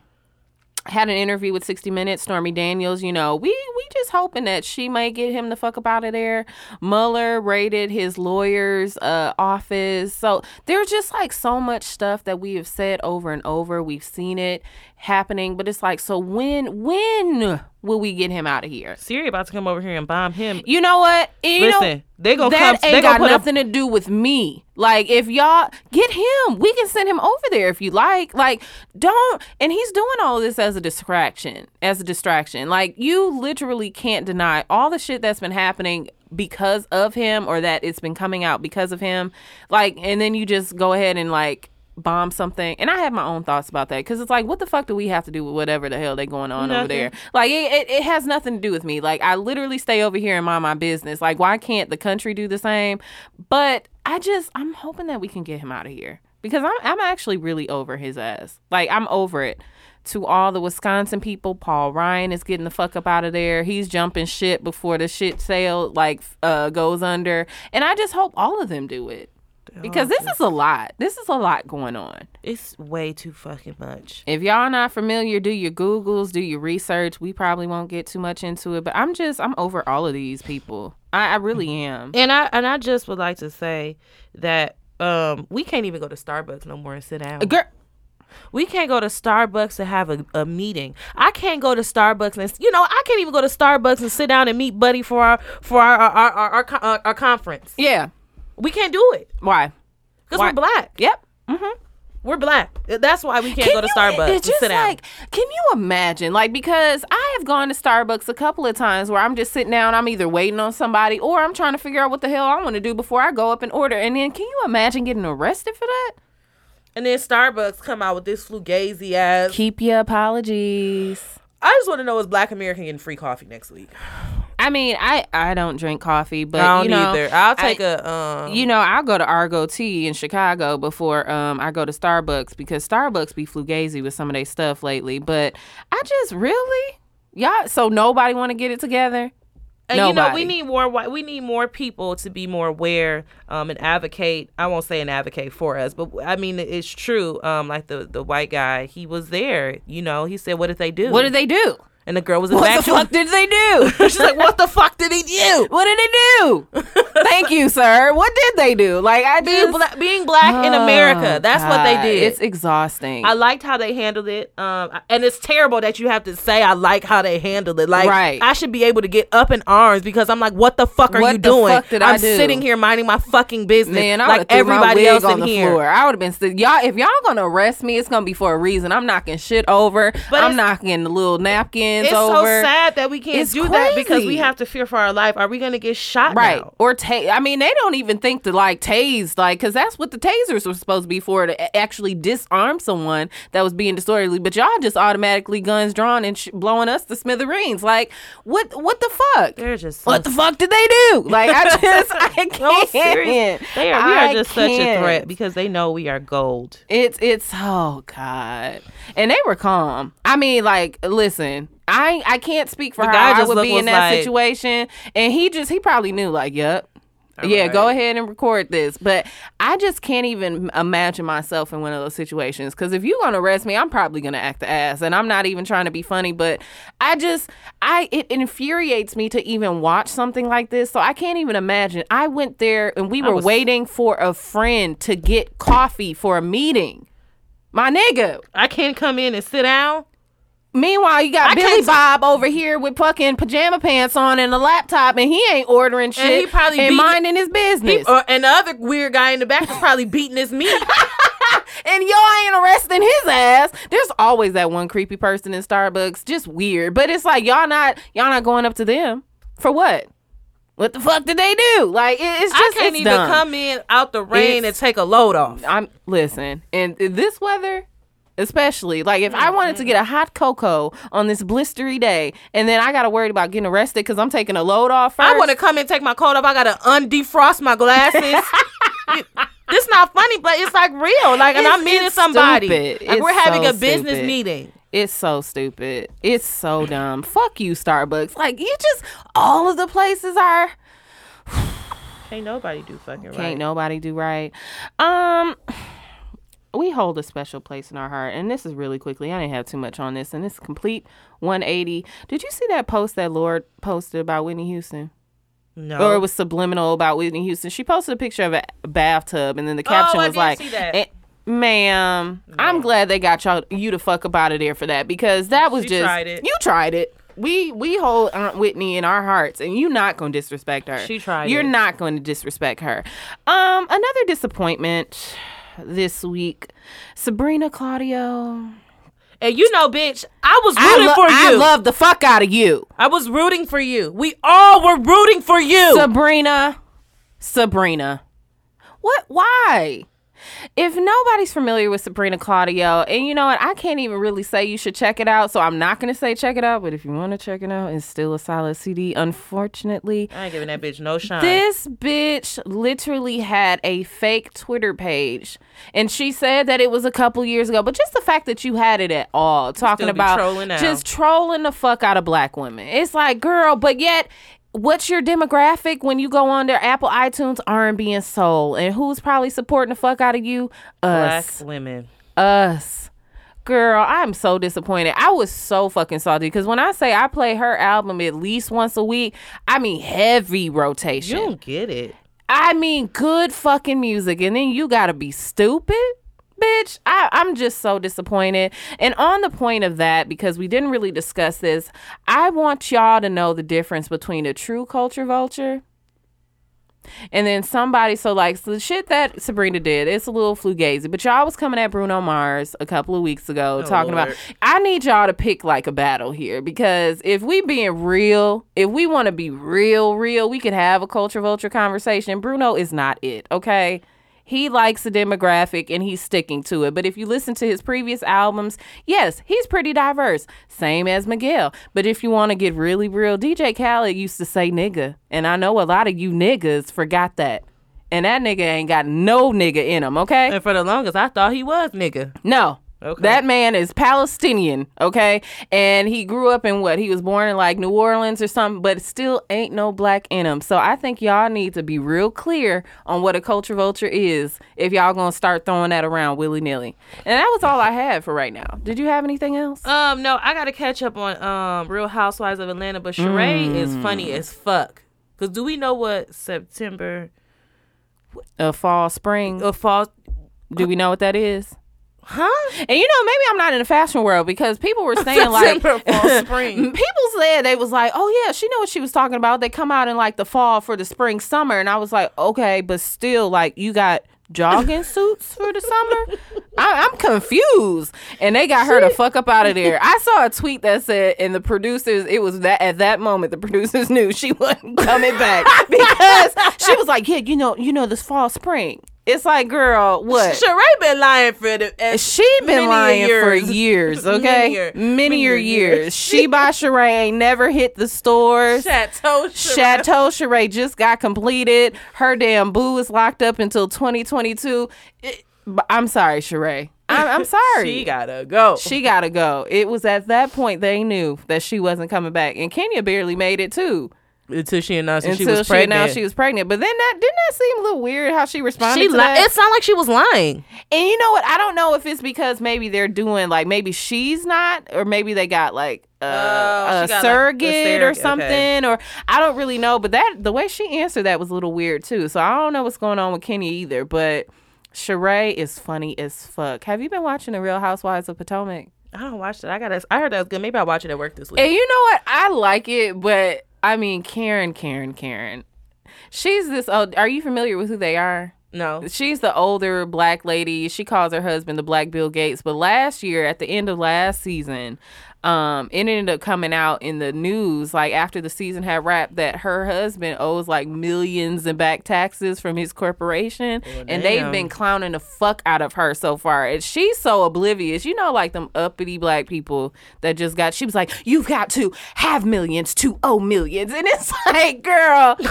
had an interview with 60 Minutes, Stormy Daniels. You know, we we just hoping that she might get him the fuck up out of there. Mueller raided his lawyer's uh, office. So there's just like so much stuff that we have said over and over. We've seen it happening, but it's like, so when when will we get him out of here? Syria about to come over here and bomb him. You know what? You know- Listen, they gonna that come. They ain't got put a nothing to do with me. Like, if y'all get him, we can send him over there if you like. Like, don't. And he's doing all this as a distraction. As a distraction. Like, you literally can't deny all the shit that's been happening because of him, or that it's been coming out because of him. Like, and then you just go ahead and like bomb something. And i have my own thoughts about that because it's like what the fuck do we have to do with whatever the hell they going on over there? Like it, it, it has nothing to do with me. Like i literally stay over here and mind my business. Like why can't the country do the same? But i just i'm hoping that we can get him out of here because i'm, I'm actually really over his ass. Like i'm over it. To all the wisconsin people paul ryan is getting the fuck up out of there. He's jumping shit before the shit sale like uh goes under. And i just hope all of them do it because this is a lot this is a lot going on It's way too fucking much. if y'all are not familiar, do your Googles, do your research. We probably won't get too much into it, but I'm just I'm over all of these people. I, I really am. And I and I just would like to say that um we can't even go to Starbucks no more and sit down. Girl, We can't go to Starbucks to have a, a meeting. I can't go to Starbucks and you know I can't even go to Starbucks and sit down and meet Buddy for our for our our our, our, our, our, our conference. yeah. We can't do it Why? because we're black. Yep. Mm-hmm. We're black. That's why we can't go to Starbucks It's just sit down. like, can you imagine? Like, because I have gone to Starbucks a couple of times where I'm just sitting down, I'm either waiting on somebody or I'm trying to figure out what the hell I want to do before I go up and order. And then, can you imagine getting arrested for that? and then Starbucks come out with this fugazi ass. Keep your apologies. I just want to know is Black American getting free coffee next week? I mean, I I don't drink coffee, but I don't you know, either. I'll take I- a um. You know, I'll go to Argo Tea in Chicago before um I go to Starbucks because Starbucks be fugazi with some of their stuff lately. But I just really y'all so nobody want to get it together. And you know, Nobody. we need more. We need more people to be more aware um, and advocate. I won't say an advocate for us, but I mean it's true. Um, like the the white guy, he was there. You know, he said, "What did they do?" What did they do? And the girl was What the fuck did they do? She's like, "What the fuck did he do?" what did they do? Thank you, sir. What did they do? Like I Being just black, being black in America. Oh, That's what they did. It's exhausting. I liked how they handled it. Um, and it's terrible that you have to say I like how they handled it. Like, Right. I should be able to get up in arms because I'm like, what the fuck are What you doing? fuck did I I'm do? sitting here minding my fucking business, Man, I like everybody else in here. floor. I would have been st- y'all. If y'all gonna arrest me, it's gonna be for a reason. I'm knocking shit over. But I'm knocking the little napkins It's over. so sad that we can't It's do that because we have to fear for our life. Are we gonna get shot? Right. now? Or ta- I mean, they don't even think to like tase, like, because that's what the tasers were supposed to be for to actually disarm someone that was being disorderly. But y'all just automatically guns drawn and sh- blowing us to smithereens. Like, what? What the fuck? They're just so what the fuck did they do? Like, I just, I can't. No, serious. They are. We are I just such a threat because they know we are gold. It's it's oh god, and they were calm. I mean, like, listen, I I can't speak for The how I would be in that like- situation, and he just he probably knew, like, yep, yeah, right. go ahead and record this. But I just can't even imagine myself in one of those situations. Because if you're gonna arrest me, I'm probably gonna act the ass, and I'm not even trying to be funny. But I just, I it infuriates me to even watch something like this. So I can't even imagine. I went there and we were was- waiting for a friend to get coffee for a meeting. My nigga. I can't come in and sit down. Meanwhile, you got I Billy can't- Bob over here with fucking pajama pants on and a laptop, and he ain't ordering shit he probably and minding his business. Or, and the other weird guy in the back is probably beating his meat. and y'all ain't arresting his ass. There's always that one creepy person in Starbucks, just weird. But it's like y'all not y'all not going up to them for what? What the fuck did they do? Like it- it's I can't it's even dumb. come in out the rain It's- and take a load off. I'm listen, and this weather, especially like if I wanted to get a hot cocoa on this blistery day, and then I got to worry about getting arrested because I'm taking a load off first. I want to come and take my coat off. I gotta undefrost my glasses. this not funny, but it's like real. Like, and It's- I'm meeting somebody. Like, we're having so a business stupid. meeting. It's so stupid. It's so dumb. Fuck you, Starbucks. Like you just all of the places are. Ain't nobody do fucking right. Can't nobody do right. Um, we hold a special place in our heart, and this is really quickly. I didn't have too much on this, and it's complete 180. Did you see that post that Lorde posted about Whitney Houston? No. Or it was subliminal about Whitney Houston. She posted a picture of a bathtub, and then the caption Oh, I was like, see that. "Eh, "Ma'am, I'm glad they got y'all you to fuck up out of there for that because that was She just tried it. you tried it." We we hold Aunt Whitney in our hearts, and you're not gonna disrespect her. She tried You're it. not going to disrespect her. Um, another disappointment this week, Sabrina Claudio. and you know, bitch, I was I, rooting lo- for you. I love the fuck out of you, I was rooting for you. We all were rooting for you. Sabrina. Sabrina. What? Why? If nobody's familiar with Sabrina Claudio, and you know what, I can't even really say you should check it out, so I'm not to say check it out. But if you want to check it out, it's still a solid CD. Unfortunately, I ain't giving that bitch no shine. This bitch literally had a fake Twitter page, and she said that it was a couple years ago. But just the fact that you had it at all, talking about trolling just trolling the fuck out of black women, it's like, girl, but yet. What's your demographic when you go on their Apple, iTunes, R and soul, and who's probably supporting the fuck out of you? Black Us, women. us. Girl, I'm so disappointed. I was so fucking salty because when I say I play her album at least once a week, I mean heavy rotation. You don't get it. I mean, good fucking music, and then you gotta be stupid, bitch. I, I'm just so disappointed. And on the point of that, because we didn't really discuss this, I want y'all to know the difference between a true culture vulture and then somebody. So, like, so the shit that Sabrina did, it's a little fugazi, but y'all was coming at Bruno Mars a couple of weeks ago oh, talking about. I need y'all to pick like a battle here because if we being real, if we want to be real, real, we could have a culture vulture conversation. Bruno is not it, okay? He likes the demographic and he's sticking to it. But if you listen to his previous albums, yes, he's pretty diverse. Same as Miguel. But if you want to get really real, DJ Khaled used to say nigga. And I know a lot of you niggas forgot that. And that nigga ain't got no nigga in him, okay? And for the longest, I thought he was nigga. No. Okay. That man is Palestinian, okay? And he grew up in what? He was born in like New Orleans or something, but still ain't no black in him. So I think y'all need to be real clear on what a culture vulture is if y'all gonna start throwing that around willy nilly. And that was all I had for right now. Did you have anything else? Um, no, I gotta catch up on um Real Housewives of Atlanta, but Sheree is funny as fuck. Cause do we know what September A fall, spring. A fall? Do we know what that is? Huh? And you know, maybe I'm not in the fashion world because people were saying like fall, spring. people said they was like, oh yeah, she know what she was talking about. They come out in like the fall for the spring, summer, and I was like, okay, but still, like you got jogging suits for the summer. I, I'm confused, and they got her to fuck up out of there. I saw a tweet that said, and the producers, it was that at that moment the producers knew she wasn't coming back because she was like, yeah, you know, you know, this fall, spring. It's like, girl, what? Sheree been lying for the. Uh, she been lying for years. years, okay? Many Many, many year years. years. she by Sheree ain't never hit the stores. Chateau. Sheree. Chateau Sheree just got completed. Her damn boo is locked up until 2022. It- I'm sorry, Sheree. I'm, I'm sorry. She gotta go. She gotta go. It was at that point they knew that she wasn't coming back, and Kenya barely made it too. Until she announced that until she was pregnant. announced she was pregnant. But then that didn't that seem a little weird how she responded She to li- that? it sounded like she was lying. And you know what? I don't know if it's because maybe they're doing like maybe she's not, or maybe they got like a, Oh, a she got, like, a surrogate or something, okay. or I don't really know. But that the way she answered that was a little weird too. So I don't know what's going on with Kenya either. But Sheree is funny as fuck. Have you been watching The Real Housewives of Potomac? I don't watch it. I got. I heard that was good. Maybe I'll watch it at work this week. And you know what? I like it, but I mean, Karen, Karen, Karen. She's this. Oh, are you familiar with who they are? no. She's the older black lady. She calls her husband the Black Bill Gates. But last year, at the end of last season, um, it ended up coming out in the news, like after the season had wrapped, that her husband owes like millions in back taxes from his corporation, and they've been clowning the fuck out of her so far. And she's so oblivious, you know, like them uppity black people that just got. She was like, "You've got to have millions to owe millions," and it's like, girl,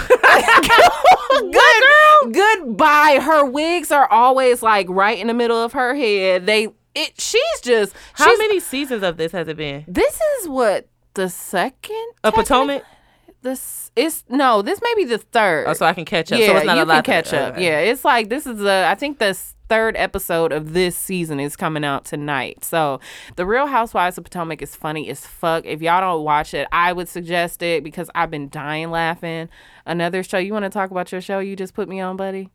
good, goodbye. Her wigs are always like right in the middle of her head. They, it, she's just How she's- many seasons of this has it been? This is what the second A Potomac. This is no. This may be the third. Oh, so I can catch up. yeah, so it's not you a lot can catch up. okay. Yeah, it's like this is the. I think the third episode of this season is coming out tonight. So the Real Housewives of Potomac is funny as fuck. If y'all don't watch it, I would suggest it because I've been dying laughing. Another show. You want to talk about your show you just put me on, buddy?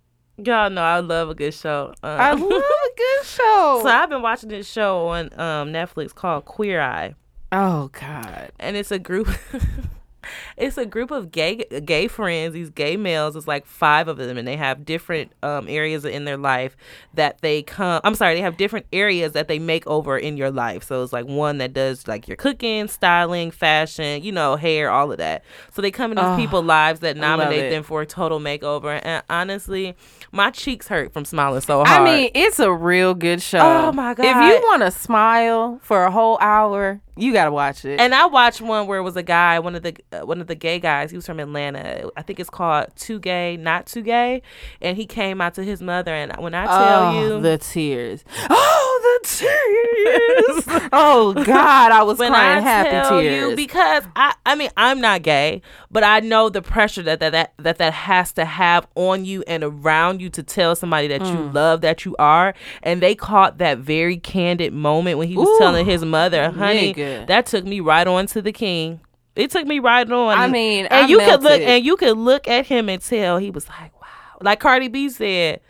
Y'all know I love a good show. Um, I love a good show. so I've been watching this show on um, Netflix called Queer Eye, oh God. and it's a group. it's a group of gay gay friends. These gay males. It's like five of them, and they have different um, areas in their life that they come. I'm sorry, they have different areas that they make over in your life. So it's like one that does like your cooking, styling, fashion, you know, hair, all of that. So they come in these Oh, people's lives that nominate them for a total makeover. And honestly, my cheeks hurt from smiling so hard. I mean, it's a real good show. Oh, my god! If you want to smile for a whole hour, you got to watch it. And I watched one where it was a guy, one of the uh, one of the gay guys. He was from Atlanta. I think it's called Too Gay, Not Too Gay. And he came out to his mother. And when I tell oh, you, the tears. Oh, the tears. oh God, I was when crying I happy tears. you, because I, I mean, I'm not gay, but I know the pressure that that, that that that has to have on you and around you to tell somebody that you Mm. love that you are. And they caught that very candid moment when he was Ooh, telling his mother, "Honey, nigga. that took me right on to the king." It took me right on. I mean, and I you could look and you could look at him and tell he was like, "Wow." Like Cardi B said,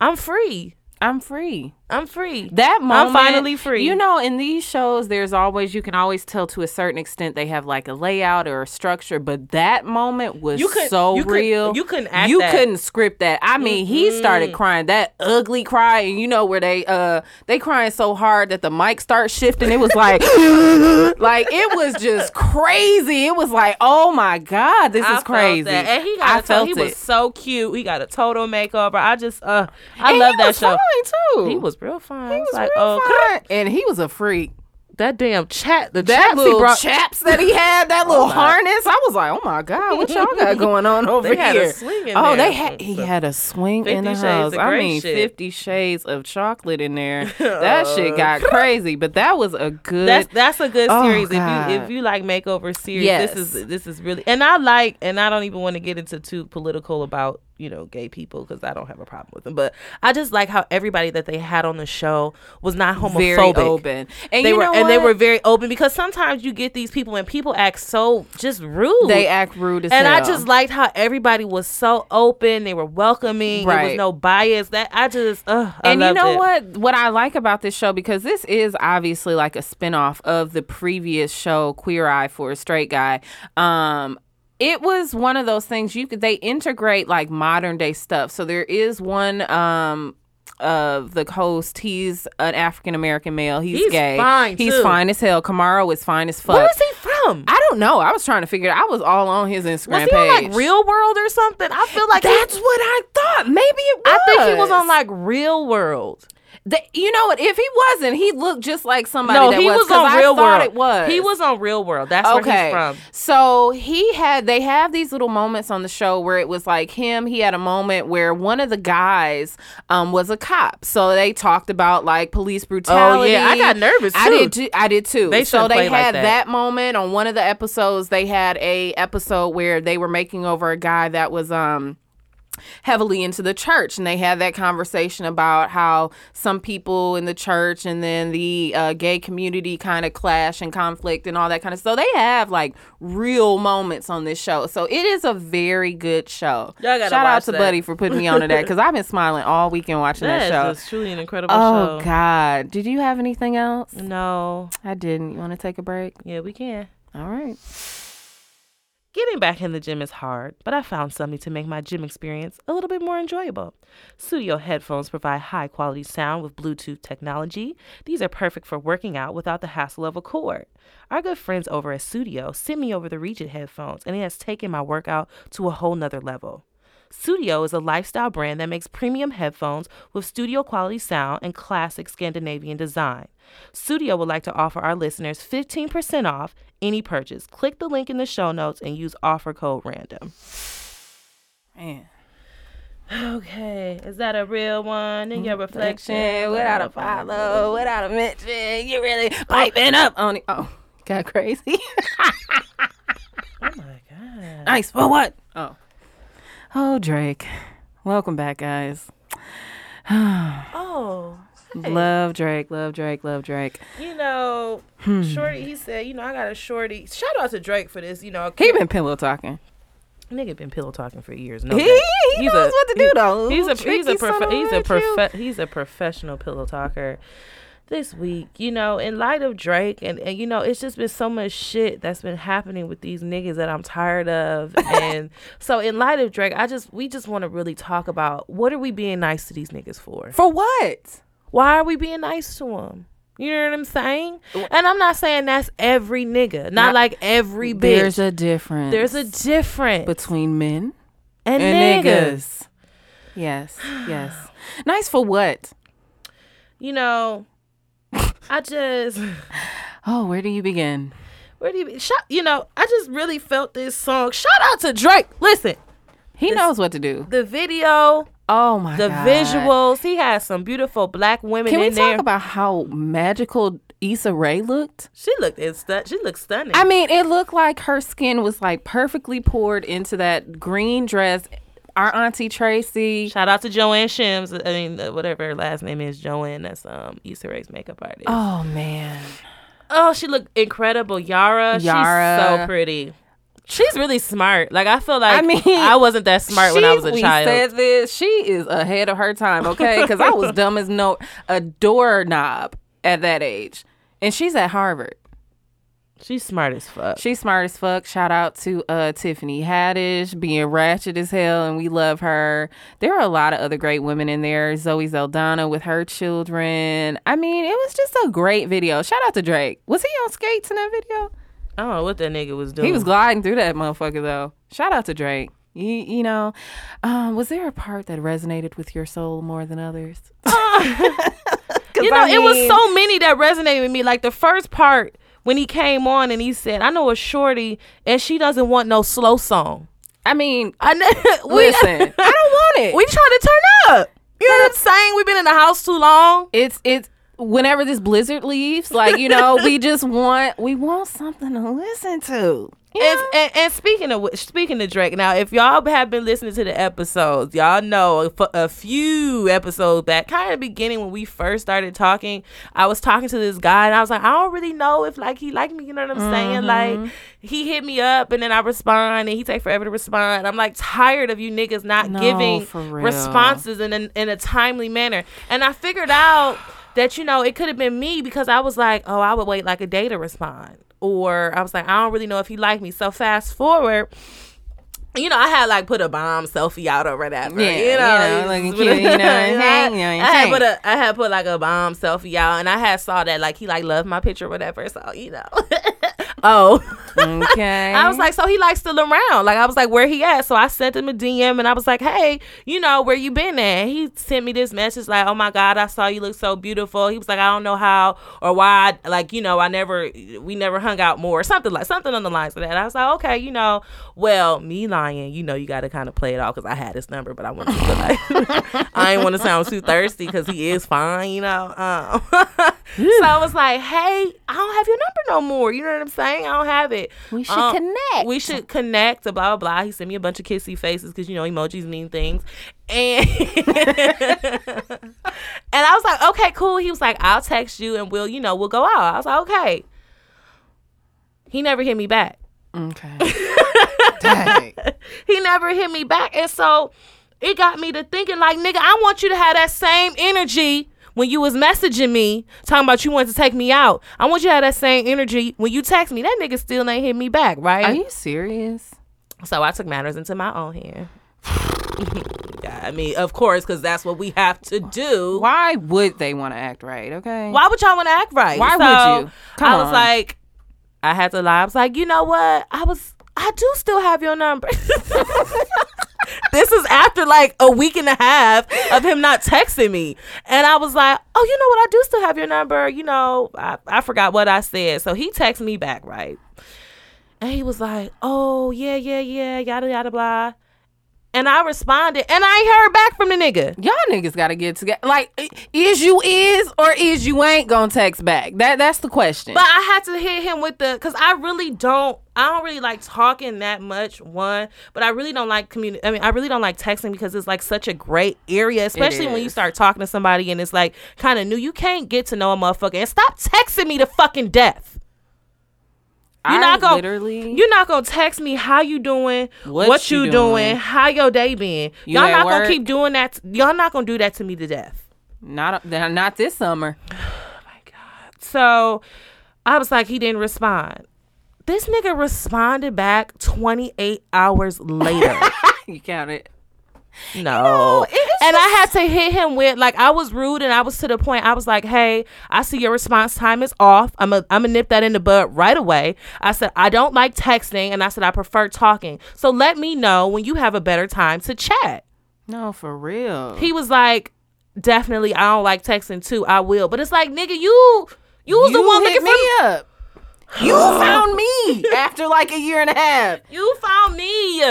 "I'm free. I'm free. I'm free." That moment, I'm finally free. You know, in these shows, there's always you can always tell to a certain extent they have like a layout or a structure, but that moment was You could- so you could- real. you couldn't act You that. couldn't script that. I mean, he started crying that ugly cry, and you know where they uh they crying so hard that the mic starts shifting. It was like, like it was just crazy. It was like, oh my god, this I is crazy. that. And he got I felt he it. was so cute. He got a total makeover. I just uh I And love he that was show. fine too. He was real fine. He was like, real oh, fine. and he was a freak. that damn chat, the that chaps little brought. chaps that he had, that oh little my. harness. I was like, oh my god, what y'all got going on over They had a here? swing in oh, there. they had he had a swing in the house. I mean, shit. Fifty Shades of Chocolate in there. That shit oh, got crazy, but that was a good. That's that's a good Oh, series. God. If you if you like makeover series, Yes. this is this is really and I like and I don't even want to get into too political about you know gay people because I don't have a problem with them. But I just like how everybody that they had on the show was not homophobic. very open, and They were and they were very open because sometimes you get these people and people act so just rude. they act rude as and I just liked how everybody was so open. They were welcoming. There was no bias. That I just, uh, I and you know it. what what i like about this show because this is obviously like a spin-off of the previous show queer eye for a straight guy um it was one of those things you could they integrate like modern day stuff. So there is one um of the host he's an african american male. He's, He's gay. fine, he's too. fine as hell. Karamo is fine as fuck. Where is he from? i don't know. I was trying to figure it i was all on his instagram Was he page on like Real World or something? I feel like he- that's what i thought. Maybe it was I think he was. on like Real World. The, you know what? If he wasn't, he looked just like somebody. No, that he was, was on I Real thought World. It was. He was on Real World. That's where he's from. So he had. They have these little moments on the show where it was like him. He had a moment where one of the guys um, was a cop. So they talked about like police brutality. Oh, yeah, I got nervous, I too. did. Too, I did too. They so they play like had that. that moment on one of the episodes. They had a episode where they were making over a guy that was um heavily into the church and they had that conversation about how some people in the church and then the uh, gay community kind of clash and conflict and all that kind of so they have like real moments on this show so it is a very good show Y'all gotta shout out to that. buddy for putting me onto that because i've been smiling all weekend watching that, That show it's truly an incredible show. oh show. god did you have anything else No. i didn't you want to take a break Yeah, we can. all right Getting back in the gym is hard, but I found something to make my gym experience a little bit more enjoyable. Sudio headphones provide high quality sound with Bluetooth technology. These are perfect for working out without the hassle of a cord. Our good friends over at Sudio sent me over the Regent headphones, and it has taken my workout to a whole nother level. Sudio is a lifestyle brand that makes premium headphones with studio quality sound and classic Scandinavian design. Sudio would like to offer our listeners 15% off any purchase. Click the link in the show notes and use offer code random. man Okay, is that a real one in your mm-hmm. reflection without a follow, without a mention. You really oh. piping up on it. Oh, got crazy. Oh my god. nice for what? Oh, oh, Drake. Welcome back, guys. Oh, Love Drake. Love Drake. Love Drake. you know, Hmm. Shorty, he said, you know, I got a shorty. Shout out to Drake for this, you know. He been pillow talking. Nigga been pillow talking for years. No He, he He's knows a- what to do though. He's a he's a prof- he's a prof- he's a professional pillow talker. This week, you know, in light of Drake and, and you know, it's just been so much shit that's been happening with these niggas that I'm tired of. and so in light of Drake, I just we just want to really talk about what are we being nice to these niggas for? For what? Why are we being nice to them? You know what I'm saying? And I'm not saying that's every nigga, not, Not- like every bitch. There's a difference. There's a difference between men and, and niggas. niggas. Yes, yes. Nice for what? You know, I just Oh, where do you begin? where do you shout? You know, I just really felt this song. Shout out to Drake. Listen, He This- knows what to do. the video, Oh my the god. visuals. He has some beautiful black women Can we in talk there. about how magical Issa Rae looked? she looked insta- She looked stunning. I mean, it looked like her skin was like perfectly poured into that green dress. Our auntie Tracy. Shout out to Joanne Shims. I mean, uh, whatever her last name is, Joanne. That's um Issa Rae's makeup artist. Oh man. Oh, she looked incredible. Yara, Yara. she's so pretty. She's really smart. Like I feel like I mean, I wasn't that smart when I was a we child. said this. She is ahead of her time, okay? Because I was dumb as no a doorknob at that age, and she's at Harvard. she's smart as fuck. She's smart as fuck. Shout out to uh, Tiffany Haddish being ratchet as hell, and we love her. There are a lot of other great women in there. Zoe Saldana with her children. I mean, it was just a great video. Shout out to Drake. Was he on skates in that video? I don't know what that nigga was doing. He was gliding through that motherfucker though. Shout out to Drake. You, you know, um, was there a part that resonated with your soul more than others? you know, it was so many that resonated with me. Like the first part when he came on and he said, "I know a shorty and she doesn't want no slow song." I mean, I know. we, listen, I don't want it. we trying to turn up. You know what I'm saying? We've been in the house too long. it's it's whenever this blizzard leaves, like you know, we just want we want something to listen to. And, and, and speaking of speaking of Drake, now if y'all have been listening to the episodes, y'all know a few episodes back, kind of beginning when we first started talking, I was talking to this guy and I was like, I don't really know if like he liked me. You know what I'm saying? Like mm-hmm. he hit me up and then I respond and he take forever to respond. I'm like tired of you niggas not No, giving responses in a, in a timely manner. And I figured out that you know it could have been me because I was like, oh, I would wait like a day to respond, or I was like, I don't really know if he liked me. So fast forward. You know, I had like put a bomb selfie out or whatever. Yeah, you know, you know, looking cute, you know I'm saying? You know I'm had put a, I had put like a bomb selfie out, and I had saw that like he like loved my picture, or whatever. So you know, oh, Okay. I was like, so he likes still around. Like I was like, where he at? So I sent him a DM and I was like, hey, you know, where you been at? He sent me this message like, oh my God, I saw you look so beautiful. He was like, I don't know how or why, I, like, you know, I never, we never hung out more, or something like, something on the lines of that. And I was like, okay, you know, well, me lying, you know, you got to kind of play it off because I had his number, but I wanted to like, I didn't want to sound too thirsty because he is fine, you know. Um, so I was like, hey, I don't have your number no more. You know what I'm saying? I don't have it. we should Um, connect. We should connect. Blah blah blah. He sent me a bunch of kissy faces because you know emojis mean things, and and I was like, okay, cool. He was like, I'll text you and we'll you know we'll go out. I was like, okay. He never hit me back. Okay. Dang. He never hit me back, and so it got me to thinking like, nigga, I want you to have that same energy. When you was messaging me talking about you wanted to take me out, I want you to have that same energy when you text me. That nigga still ain't hit me back, right? Are you serious? So I took matters into my own hand. I mean, of course, because that's what we have to do. Why, would they want to act right? Okay. Why would y'all want to act right? Why So, would you? Come I was like, I had to lie. I was like, you know what? I was, I do still have your number. this is after like a week and a half of him not texting me. And I was like, oh, you know what? I do still have your number. You know, I, I forgot what I said. So he texted me back, right? And he was like, oh, yeah, yeah, yeah, yada, yada, blah. And I responded, and I ain't heard back from the nigga. Y'all niggas gotta get together. Like, is you is or is you ain't gonna text back? That that's the question. But I had to hit him with the because I really don't. I don't really like talking that much. One, but I really don't like communi- I mean, I really don't like texting because it's like such a great area, especially when you start talking to somebody and it's like kind of new. You can't get to know a motherfucker and stop texting me to fucking death. You're I not gonna literally. You're not gonna text me how you doing, What what, you you doing? doing, how your day been. You Y'all at not gonna keep doing that. Y'all not gonna do that to me to death. not not this summer. Oh my god. So I was like, he didn't respond. This nigga responded back 28 hours later. you count it. no. it- it's and I had to hit him with, like, I was rude and I was to the point. I was like, hey, I see your response time is off. I'm going I'm to nip that in the bud right away. I said, I don't like texting. And I said, I prefer talking. So let me know when you have a better time to chat. No, for real. He was like, definitely, I don't like texting too. I will. But it's like, nigga, you. You was the one looking me for up. You found me after like a year and a half. You found me.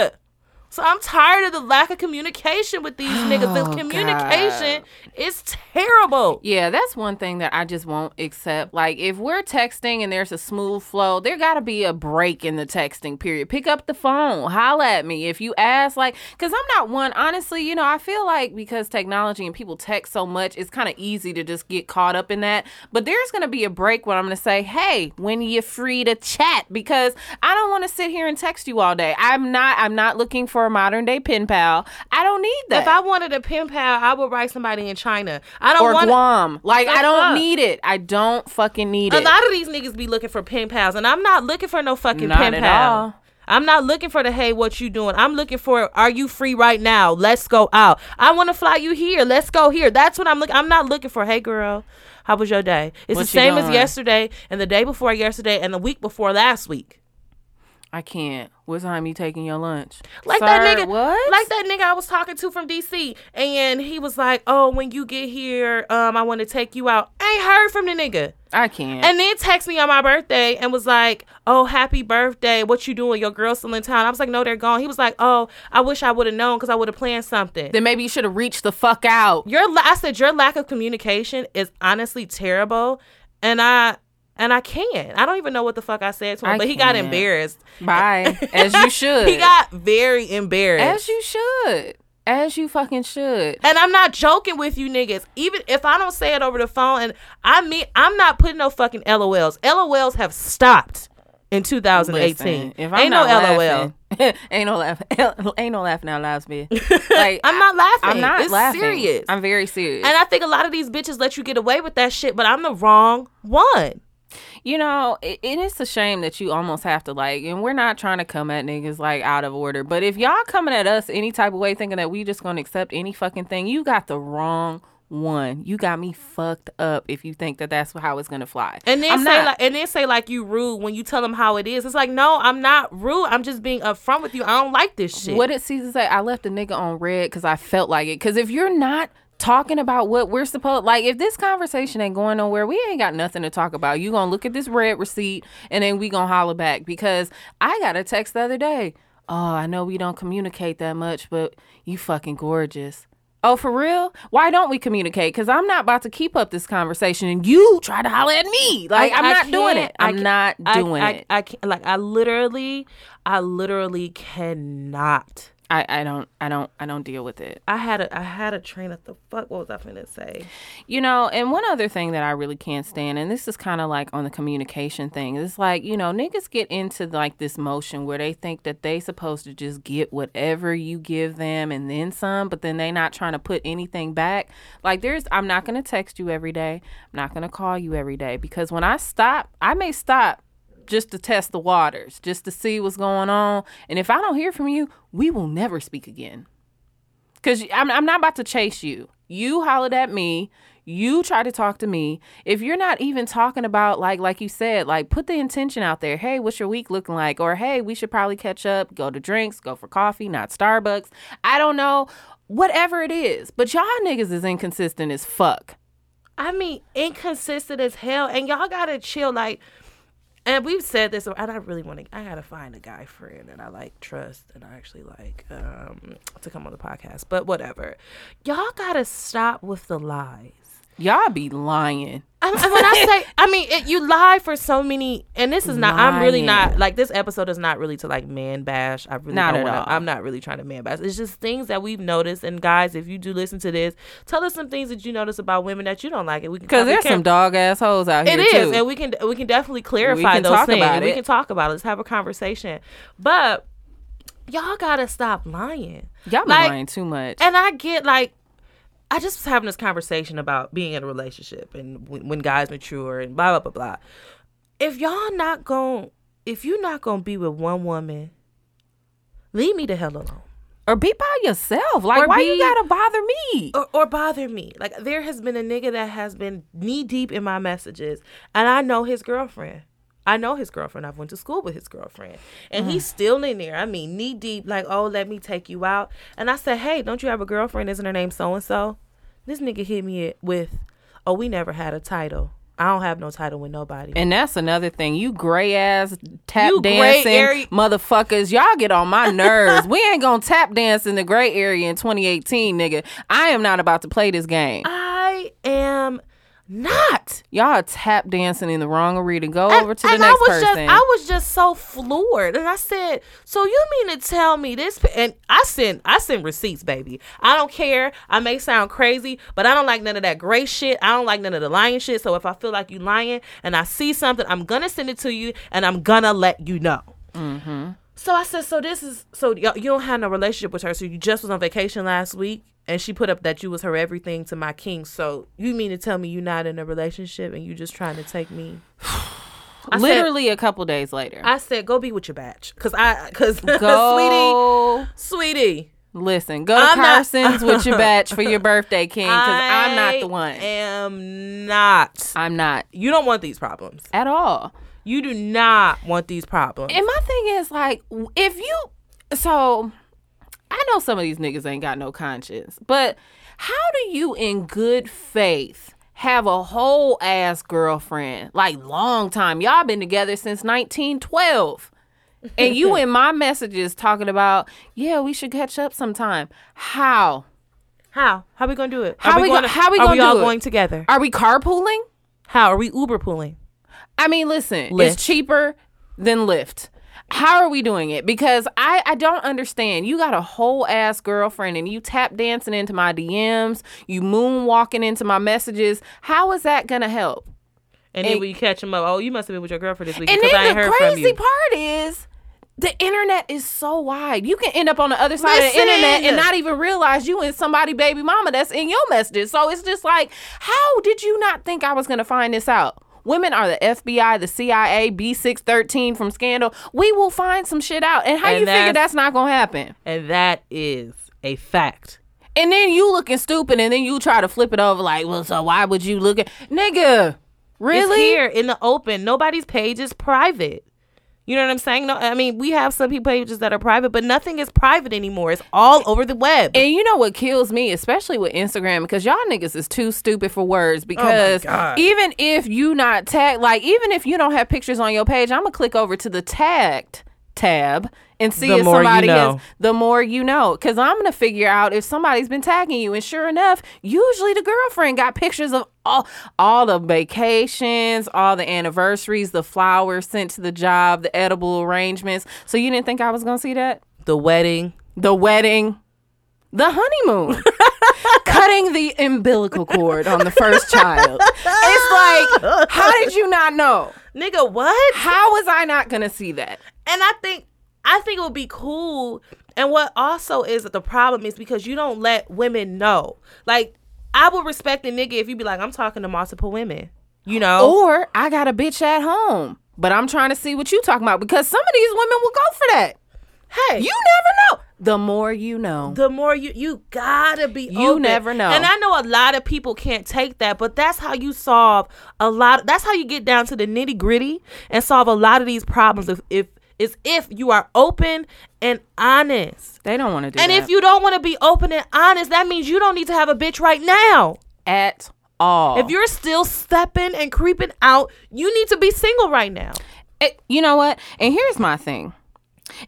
So I'm tired of the lack of communication with these niggas. Oh, The communication is terrible. Yeah, that's one thing that I just won't accept. Like, if we're texting and there's a smooth flow, there got to be a break in the texting period. Pick up the phone, holla at me. If you ask, like, because I'm not one, honestly, you know, I feel like because technology and people text so much, it's kind of easy to just get caught up in that. But there's going to be a break when I'm going to say, hey, when you're free to chat, because I don't want to sit here and text you all day. I'm not, I'm not looking for a modern day pen pal. I don't need that. If I wanted a pen pal, I would write somebody in China. I don't or want Guam. Like, I don't up. need it. I don't fucking need a it. A lot of these niggas be looking for pen pals, and I'm not looking for no fucking Not pen pal. all. I'm not looking for the hey, what you doing? I'm looking for are you free right now? Let's go out. I want to fly you here. Let's go here. That's what I'm looking. I'm not looking for hey girl, how was your day? It's What the you same as yesterday and the day before yesterday and the week before last week. I can't. What time you taking your lunch? Like Sir, that nigga, What? like that nigga I was talking to from DC, and he was like, "Oh, when you get here, um, I want to take you out." I ain't heard from the nigga, I can't. and then text me on my birthday and was like, "Oh, happy birthday! What you doing? Your girl's still in town?" I was like, "No, they're gone." He was like, "Oh, I wish I would have known because I would have planned something." then maybe you should have reached the fuck out. Your, I said, your lack of communication is honestly terrible, and I. And I can't. I don't even know what the fuck I said to him, I but he got can't. embarrassed. Bye. As you should. He got very embarrassed. As you should. As you fucking should. And I'm not joking with you niggas. Even if I don't say it over the phone, and I mean, I'm not putting no fucking LOLs. LOLs have stopped in 2018. Listen, if I'm Ain't no LOL. ain't no laugh, ain't no laughing out loud, bitch. Like I'm not laughing. I'm not it's laughing. serious. I'm very serious. and I think a lot of these bitches let you get away with that shit, but I'm the wrong one. You know, it, it is a shame that you almost have to like, and we're not trying to come at niggas like out of order. But if y'all coming at us any type of way, thinking that we just gonna accept any fucking thing, you got the wrong one. You got me fucked up if you think that that's how it's gonna fly. And then I'm say not. like, and then say like you rude when you tell them how it is. It's like, no, I'm not rude. I'm just being upfront with you. I don't like this shit. What did Caesar say? I left a nigga on read because I felt like it. Because if you're not talking about what we're supposed like if this conversation ain't going nowhere we ain't got nothing to talk about. You gonna look at this read receipt and then we gonna holler back. Because i got a text the other day. Oh i know we don't communicate that much but you fucking gorgeous. Oh for real? Why don't we communicate? Because i'm not about to keep up this conversation and you try to holler at me. Like I, am not doing it. I i'm not I- doing I, it. I, can't. Like I literally, I literally cannot. I, I don't i don't i don't deal with it I had a I had a train of the fuck. What was I finna say? You know, and one other thing that I really can't stand, and this is kind of like on the communication thing, it's like, you know, niggas get into like this motion where they think that they supposed to just get whatever you give them and then some, but then they not trying to put anything back. Like there's I'm not gonna text you every day. I'm not gonna call you every day because when I stop, I may stop just to test the waters, just to see what's going on. And if I don't hear from you, we will never speak again. Cause I'm I'm not about to chase you. You hollered at me. You try to talk to me. If you're not even talking about like like you said, like put the intention out there. Hey, what's your week looking like? Or hey, we should probably catch up, go to drinks, go for coffee, not Starbucks. I don't know. Whatever it is. But y'all niggas is inconsistent as fuck. I mean, inconsistent as hell, and y'all gotta chill. Like, and we've said this, and I really want to. I gotta find a guy friend that I like, trust, and I actually like um, to come on the podcast. But whatever, y'all gotta stop with the lies. Y'all be lying. I, when I say, I mean, it, you lie for so many, and this is not. I'm really not like this episode is not really to like man bash. I really Not don't all. I'm not really trying to man bash. It's just things that we've noticed. And guys, if you do listen to this, tell us some things that you notice about women that you don't like, and we Cause there's can- some dog ass hoes out It here is, too. and we can we can definitely clarify can those talk things. We it. can talk about it. Let's have a conversation. But y'all gotta stop lying. Y'all be like- lying too much. And I get like, I just was having this conversation about being in a relationship and when, when guys mature and blah blah blah blah. If y'all not going, if you're not gonna be with one woman, leave me the hell alone. or be by yourself. Like Or why be- you gotta bother me? or, or bother me. Like there has been a nigga that has been knee deep in my messages, and I know his girlfriend. I know his girlfriend. I've went to school with his girlfriend, and he's mm. still in there. I mean, knee deep. Like, oh, let me take you out. And I said, hey, don't you have a girlfriend? Isn't her name so and so? This nigga hit me with, oh, we never had a title. I don't have no title with nobody. And that's another thing. You gray ass tap You dancing area- motherfuckers. Y'all get on my nerves. we ain't gonna tap dance in the gray area in 2018, nigga. I am not about to play this game. I am not. Y'all tap dancing in the wrong arena. Go And- over to the and next I was person. Just, I was just so floored, and I said, "So you mean to tell me this?" And I send, I send receipts, baby. I don't care. I may sound crazy, but I don't like none of that gray shit. I don't like none of the lying shit. So if I feel like you lying, and I see something, I'm gonna send it to you, and I'm gonna let you know. Mm-hmm. So I said, "So this is so you don't have no relationship with her. So you just was on vacation last week." And she put up that you was her everything to my king. So you mean to tell me you're not in a relationship and you just trying to take me I said- Literally a couple days later. I said, go be with your batch, cause I, cause Go. sweetie, sweetie, Listen, go to I'm not- Carson's with your batch for your birthday, King, because I'm not the one. I am not. I'm not You don't want these problems. at all. You do not want these problems. And my thing is like, if you, so I know some of these niggas ain't got no conscience, but how do you, in good faith, have a whole ass girlfriend like long time? Y'all been together since 1912. and you in my messages talking about, yeah, we should catch up sometime. How? how? How we gonna do it? How Are we gonna? go- how we are gonna we all do it? going together? Are we carpooling? How are we Uber pooling? I mean, listen, Lyft. it's cheaper than Lyft. How are we doing it? Because I, I don't understand. You got a whole ass girlfriend and you tap dancing into my DMs, you moonwalking into my messages. How is that gonna help? And then And- when you catch them up, oh, you must have been with your girlfriend this week And because I ain't then the heard from crazy part is the internet is so wide. You can end up on the other side of the internet and not even realize you and somebody baby mama that's in your messages. So it's just like, how did you not think I was gonna find this out? Women are the FBI, the CIA, B613 from Scandal. We will find some shit out. And how And you figure that's- not gonna happen? and that is a fact. And then you looking stupid, and then you try to flip it over like, well, so why would you look at nigga? It's Really? here in the open. Nobody's page is private. You know what I'm saying? No, I mean we have some people pages that are private, but nothing is private anymore. It's all over the web. And you know what kills me, especially with Instagram, because y'all niggas is too stupid for words. Oh because God. even if you not tag, like even if you don't have pictures on your page, I'm gonna click over to the tagged tab and see The if more you somebody know. has. The more you know, because I'm gonna figure out if somebody's been tagging you. And sure enough, usually the girlfriend got pictures of all all the vacations, all the anniversaries, the flowers sent to the job, the edible arrangements. So you didn't think I was gonna see that? the wedding. the wedding, the honeymoon, cutting the umbilical cord on the first child. It's like, how did you not know? Nigga, what? How was I not gonna see that? And I think I think it would be cool. And what also is that the problem is because you don't let women know. Like I would respect a nigga if you be like, I'm talking to multiple women. You know? Or I got a bitch at home, but I'm trying to see what you talking about because some of these women will go for that. hey, You never know. The more you know. the more you you gotta be You open. never know. and i know a lot of people can't take that but that's how you solve a lot that's how you get down to the nitty gritty and solve a lot of these problems if if is if you are open and honest they don't want to do and that And if you don't want to be open and honest that means you don't need to have a bitch right now at all. if you're still stepping and creeping out you need to be single right now It- you know what? And here's my thing.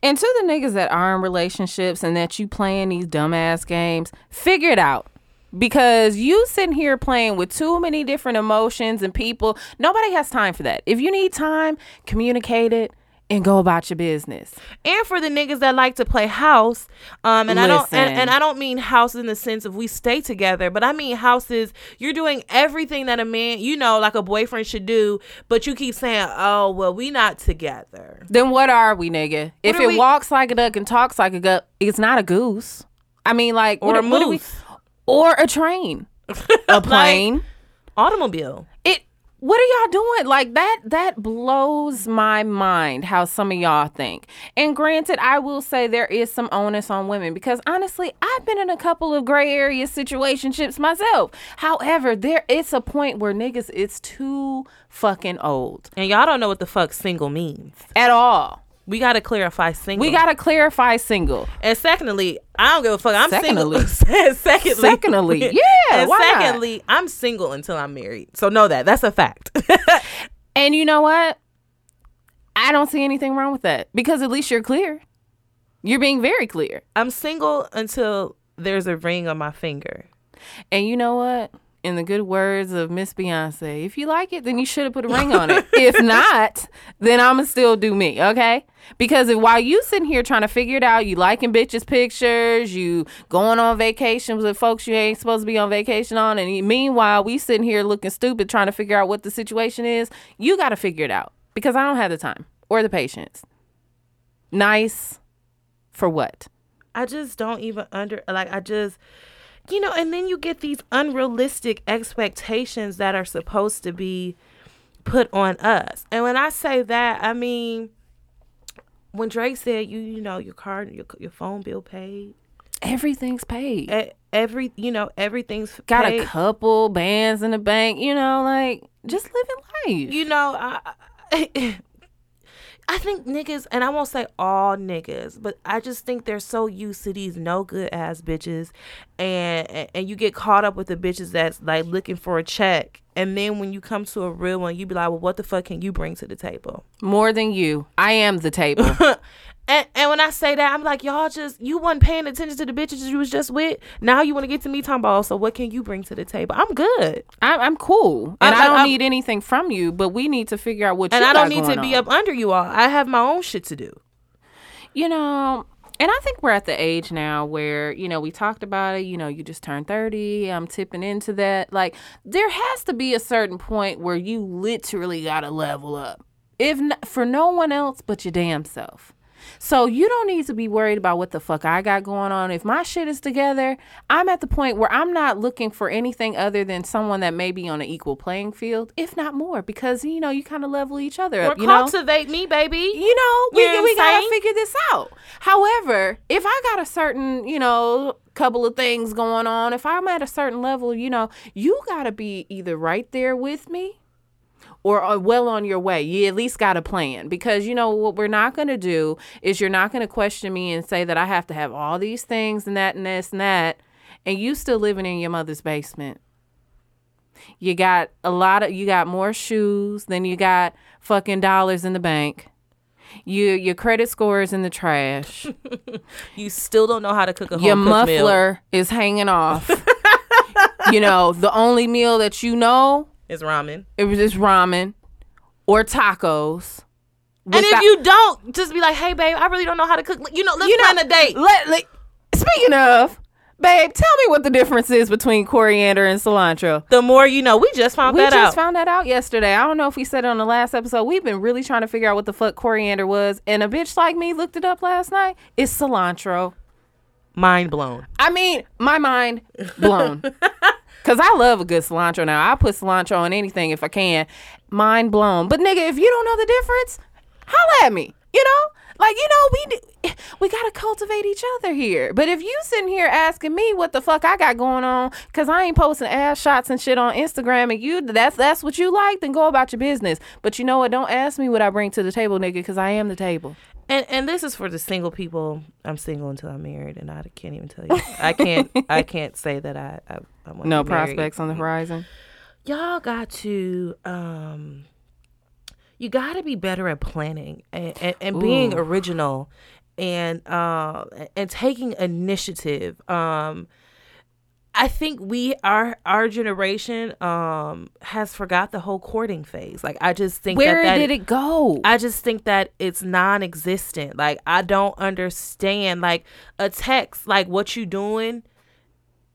And to the niggas that are in relationships and that you playing these dumbass games, figure it out. Because you sitting here playing with too many different emotions and people, nobody has time for that. If you need time, communicate it and go about your business. and for the niggas that like to play house um and i don't and, and i don't mean house in the sense of we stay together but i mean houses you're doing everything that a man you know like a boyfriend should do but you keep saying oh well we not together Then what are we, nigga? if it we- walks like a duck and talks like a duck, it's not a goose. I mean, like, or what, a what do we- moose or a train, a plane. automobile it what are y'all doing? Like that that blows my mind how some of y'all think. And granted i will say there is some onus on women because honestly i've been in a couple of gray area situationships myself. However there it's a point where niggas it's too fucking old. And y'all don't know what the fuck single means. At all we gotta clarify single. We gotta clarify single. And secondly i don't give a fuck. I'm Secondly. single. Secondly. Secondly, yeah, and not? secondly i'm single until i'm married. So know that. That's a fact. And you know what? I don't see anything wrong with that because at least you're clear. You're being very clear. I'm single until there's a ring on my finger. And you know what? In the good words of Miss Beyonce, if you like it, then you should have put a ring on it. if not, then I'ma still do me, okay? Because if while you sitting here trying to figure it out, you liking bitches' pictures, you going on vacations with folks you ain't supposed to be on vacation on, and meanwhile we sitting here looking stupid trying to figure out what the situation is, you got to figure it out because I don't have the time or the patience. Nice for what? I just don't even under like I just you know, and then you get these unrealistic expectations that are supposed to be put on us. And when I say that, I mean when Drake said you you know your card your your phone bill paid, Everything's paid. e- every you know everything's got paid. a couple bands in the bank, you know, like just living life. you know, I, I think niggas, and I won't say all niggas, but I just think they're so used to these no good ass bitches, and and- and you get caught up with the bitches that's like looking for a check, and then when you come to a real one, you be like, well, what the fuck can you bring to the table? More than you. I am the table. And and when I say that, I'm like, y'all just you wasn't paying attention to the bitches you was just with. Now you want to get to me talking about, so what can you bring to the table? I'm good, I'm, I'm cool, and I- I, I- don't I- need anything from you. But we need to figure out what. and I don't need to going be up under you all. I have my own shit to do. You know, and I think we're at the age now where you know we talked about it. You know, you just turned thirty. I'm tipping into that. Like there has to be a certain point where you literally got to level up, if not, for no one else but your damn self. So you don't need to be worried about what the fuck I got going on. If my shit is together, I'm at the point where I'm not looking for anything other than someone that may be on an equal playing field, if not more, because you know you kind of level each other Or up. You know, cultivate me, baby. you know, we, You know we gotta figure this out. However, if I got a certain, you know, couple of things going on. If I'm at a certain level, you know, you got to be either right there with me or are well on your way. You at least got a plan because you know what we're not going to do is you're not going to question me and say that I have to have all these things and that and this and that and you still living in your mother's basement. You got a lot of you got more shoes than you got fucking dollars in the bank. You your credit score is in the trash. you still don't know how to cook a home your cooked meal. muffler is hanging off. you know, the only meal that you know is ramen. it was just ramen or tacos. And if you don't, just be like, "Hey, babe, I really don't know how to cook." You know, let's you know, plan a date. Let, let- speaking of, babe, tell me what the difference is between coriander and cilantro. The more you know. We just found We that out. We just found that out yesterday. I don't know if we said it on the last episode. We've been really trying to figure out what the fuck coriander was, and a bitch like me looked it up last night. It's cilantro. Mind blown. I mean, my mind blown. Cause I love a good cilantro now. I put cilantro on anything if I can. Mind blown. But nigga, if you don't know the difference, holla at me. You know, like you know, we we gotta cultivate each other here. But if you sitting here asking me what the fuck I got going on, cause I ain't posting ass shots and shit on Instagram, and you that's that's what you like, then go about your business. But you know what? Don't ask me what I bring to the table, nigga, cause I am the table. And and this is for the single people. I'm single until I'm married, and I can't even tell you. I can't. I can't say that I. I, I want No to be married. prospects on the horizon. Y'all got to. um You got to be better at planning and and, and being original, and uh and taking initiative. Um. I think we our our generation um has forgot the whole courting phase. Like I just think Where that, that did it go? I just think that it's non-existent. Like I don't understand. Like a text, like what you doing,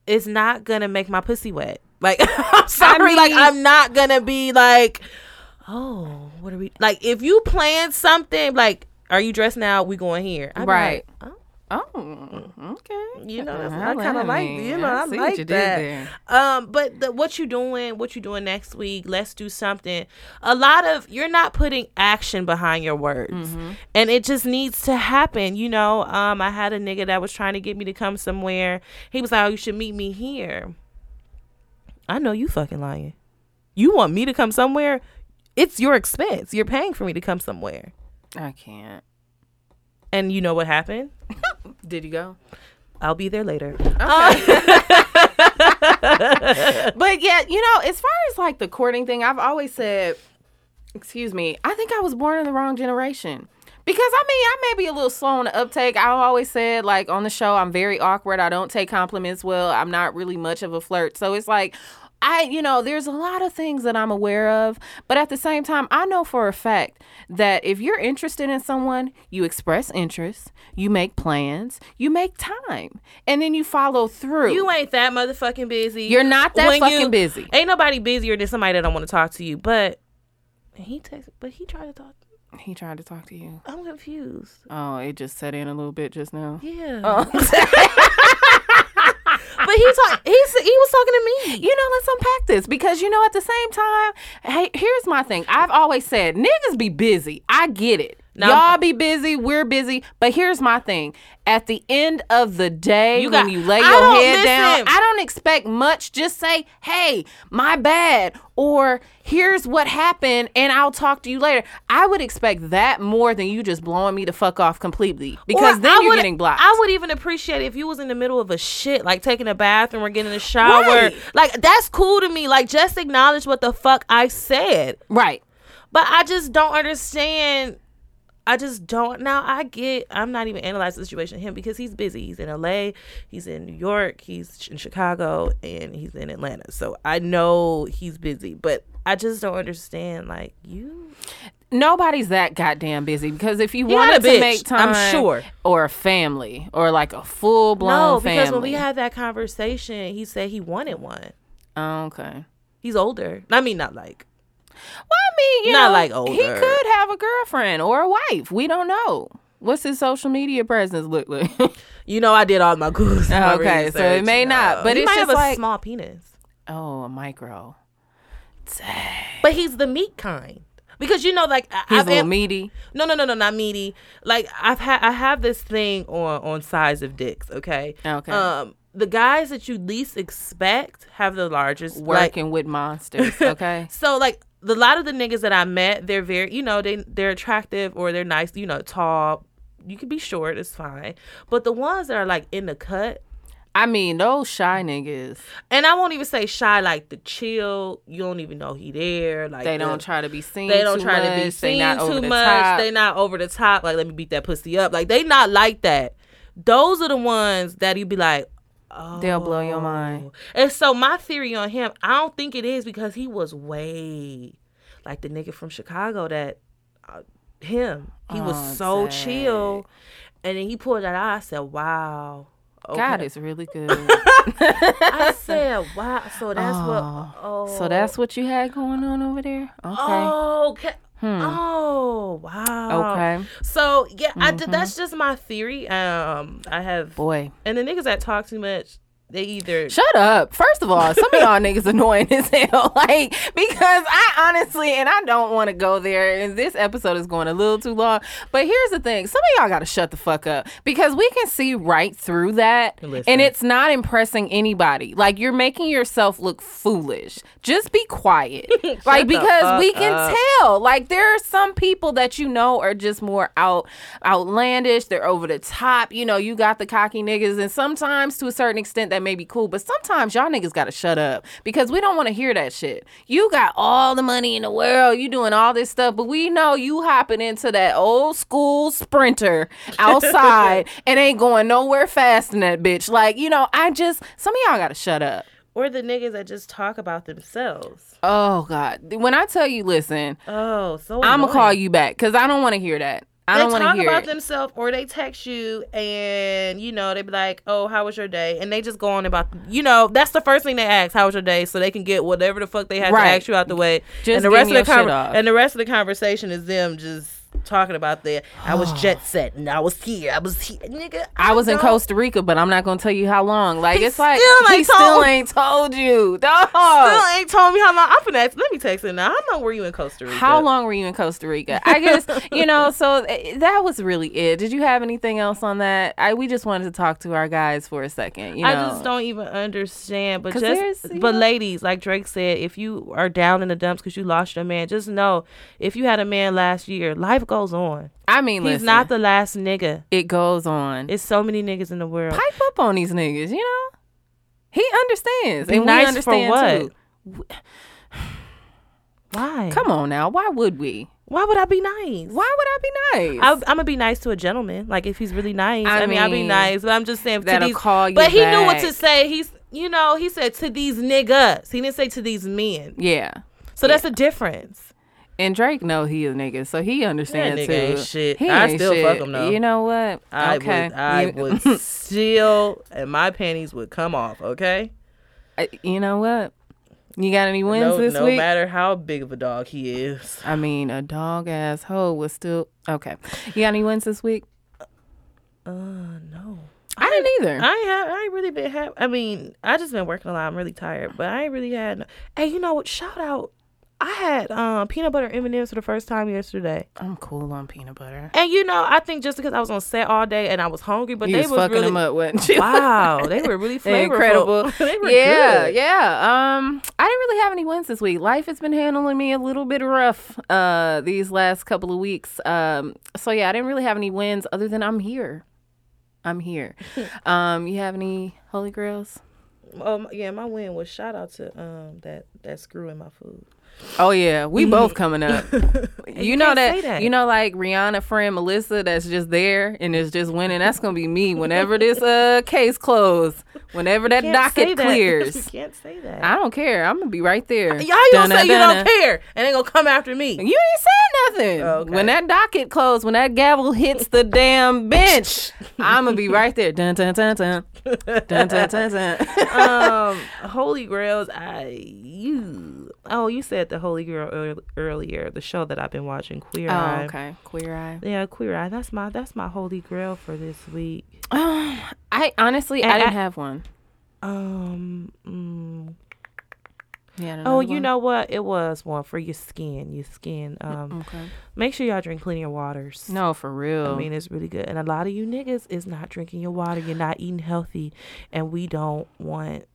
is not gonna make my pussy wet. Like I'm sorry, like mean- I'm not gonna be like, oh, what are we? Like if you plan something, like are you dressed now? We going here, be Right. like, oh, Oh, okay. you know, that's, I kind of like, you know, I I, like that. Um, but the, what you doing? What you doing next week? Let's do something. A lot of you're not putting action behind your words, Mm-hmm. and it just needs to happen. You know, um, I had a nigga that was trying to get me to come somewhere. He was like, "Oh, you should meet me here." I know you fucking lying. You want me to come somewhere? It's your expense. You're paying for me to come somewhere. I can't. And you know what happened? Did you go? I'll be there later. But yeah, you know, as far as like the courting thing, I've always said, excuse me, I think I was born in the wrong generation. Because I mean, I may be a little slow on the uptake. I always said, like on the show, I'm very awkward. I don't take compliments well. I'm not really much of a flirt. So it's like, I, you know, there's a lot of things that I'm aware of. But at the same time, I know for a fact that if you're interested in someone, you express interest, you make plans, you make time, and then you follow through. You ain't that motherfucking busy. You're not that When fucking you- busy. Ain't nobody busier than somebody that don't want to talk to you. But he texted, but he tried to talk. He tried to talk to you. I'm confused. Oh, it just set in a little bit just now. Yeah. Oh. but he talk. He he was talking to me. You know, let's unpack this because you know, at the same time, hey, here's my thing. I've always said niggas be busy. I get it. Now- Y'all be busy, we're busy. But here's my thing. At the end of the day, You when got- you lay I your head down. I don't expect much. Just say, hey, my bad. Or here's what happened, and I'll talk to you later. I would expect that more than you just blowing me the fuck off completely. Because Or then I you're would- getting blocked. I would even appreciate it if you was in the middle of a shit, like taking a bathroom or getting a shower. Right. Like that's cool to me. Like just acknowledge what the fuck I said. right. But I just don't understand. I just don't. Now I get. I'm not even analyzing the situation him because he's busy. He's in L.A. He's in New York. He's in Chicago, and he's in Atlanta. So I know he's busy, but I just don't understand. Like you, nobody's that goddamn busy because if you He wanted to bitch, make time, I'm sure. or a family, or like a full blown no, family. because when we had that conversation, he said he wanted one. Oh, okay. He's older. I mean, not like Well, I mean, you Not know, like He could have a girlfriend or a wife. We don't know. What's his social media presence look like? you know. I did all my Googles. my Okay, so it may you not, know. but he it's might just have a like- small penis. oh, a micro. But he's the meat kind. Because you know, like I- He's I've a little am- meaty. No, no, no, no, not meaty. Like I've had, I have this thing on on size of dicks. Okay. Okay. Um, the guys that you least expect have the largest like- Working with monsters, okay? so like the lot of the niggas that I met, they're very, you know, they they're attractive or they're nice, you know, tall. You can be short, it's fine. But the ones that are like in the cut, I mean, those shy niggas, and I won't even say shy, like the chill. You don't even know he there. Like they don't try to be seen. They don't try to be seen too the much. top. They not over the top. Like let me beat that pussy up. Like they not like that. Those are the ones that you'd be like. Oh. They'll blow your mind. And so my theory on him, I don't think it is because he was way like the nigga from Chicago that uh, him. He was Oh, so dang. chill, and then he pulled that out. I said, "Wow." Okay. God is really good. I said, "Wow." So that's Oh. what. Oh. so that's what you had going on over there? Okay. Oh, okay. Hmm. Oh, wow. Okay. So yeah, I Mm-hmm. did, that's just my theory. Um, I have, Boy. and the niggas that talk too much, they either Shut up. First of all, some of y'all niggas annoying as hell. Like, because I honestly, and I don't want to go there, and this episode is going a little too long. But here's the thing some of y'all got to shut the fuck up because we can see right through that. Listen. And it's not impressing anybody. Like, you're making yourself look foolish. Just be quiet. like, because we can up. tell. Like, there are some people that you know are just more out outlandish. They're over the top. You know, you got the cocky niggas, and sometimes to a certain extent that may be cool, but sometimes y'all niggas gotta shut up because we don't want to hear that shit. You got all the money in the world, you doing all this stuff, but we know you hopping into that old school sprinter outside and ain't going nowhere fast in that bitch. Like, you know, I just some of y'all gotta shut up. or the niggas that just talk about themselves. Oh God. When I tell you, listen, Oh, so I'm gonna call you back because I don't want to hear that. I They don't want talk to hear about it. themselves, or they text you, and you know they be like, "Oh, how was your day?" And they just go on about, you know, that's the first thing they ask, "How was your day?" So they can get whatever the fuck they have Right. to ask you out the way, Just and the rest of the off. and the rest of the conversation is them just talking about their. I was jet set, and I was here. I was here, nigga. I was in Costa Rica, but I'm not gonna tell you how long. Like He it's like still he ain't still told- ain't told you, dog. Still ain't told me how long. I'm finna ask. Let me text it now. How long were you in Costa Rica? How long were you in Costa Rica? I guess you know. So eh, that was really it. Did you have anything else on that? I we just wanted to talk to our guys for a second. You know, I just don't even understand. But just, but know- ladies, like Drake said, if you are down in the dumps because you lost your man, just know if you had a man last year, life goes on. I mean, He's listen, not the last nigga. It goes on. It's so many niggas in the world. Pipe up on these niggas. You know, he understands, Be and nice we for understand what? too. Why? Come on now, why would we? Why would I be nice? Why would I be nice? I, I'm gonna be nice to a gentleman, like if he's really nice. I I, mean, I'll be nice, but I'm just saying. To that'll these, call you but he knew what to say. He's, you know, he said to these niggas. He didn't say to these men. yeah. So that's a difference. And Drake know he a nigga, so he understands nigga too. ain't shit. He I ain't still shit. fuck him, though. You know what? I okay. would, I would still, and my panties would come off. Okay, I- you know what? You got any wins no, this no week? No matter how big of a dog he is. I mean, a dog ass hoe was still okay. You got any wins this week? Uh, no, I didn't either. I ain't have, I ain't really been happy. I mean, I just been working a lot. I'm really tired, but I ain't really had. No, hey, you know what? Shout out. I had um, peanut butter M and M's for the first time yesterday, I'm cool on peanut butter. and you know, I think just because I was on set all day and I was hungry, but You they was was fucking really them up, wasn't you? wow, they were really They're flavorful. incredible. they were yeah, good. yeah. Um, I didn't really have any wins this week. Life has been handling me a little bit rough uh these last couple of weeks. Um, so yeah, I didn't really have any wins other than I'm here. I'm here. um, you have any holy grails? Um, yeah, my win was shout out to um that that screw in my food. Oh yeah, we both coming up. you know that, that. you know like Rihanna friend Melissa that's just there and is just winning. That's gonna be me whenever this uh case closed. Whenever that docket that. clears. you can't say that. I don't care. I'm gonna be right there. Y'all gonna say you don't care, and they gonna come after me. You ain't saying nothing. Oh, Okay. When that docket closed, when that gavel hits the damn bench, I'm gonna be right there. Dun dun dun dun dun dun dun dun. um, Holy Grails. I you. Oh, you said the Holy Grail earlier. The show that I've been watching, Queer Eye. oh, Eye. okay. Queer eye. Yeah, Queer Eye. That's my that's my Holy Grail for this week. I honestly, I And didn't I- have one. Um, mm, Yeah. Oh, you one? know what? It was one for your skin. Your skin. Um, Okay. make sure y'all drink plenty of waters. No, for real. I mean, it's really good. And a lot of you niggas is not drinking your water. You're not eating healthy, and we don't want.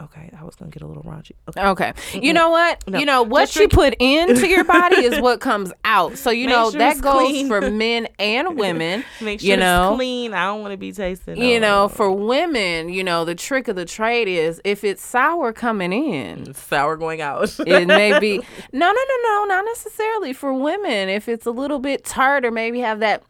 Okay, I was gonna get a little raunchy. Okay. Okay. You know what? No. You know what Just you drink- put into your body is what comes out. So you Make know sure that goes clean. for men and women. Make sure you know, it's clean. I don't want to be tasting. you know, for women, you know, the trick of the trade is if it's sour coming in, sour going out. it may be no, no, no, no, not necessarily for women. If it's a little bit tart or maybe have that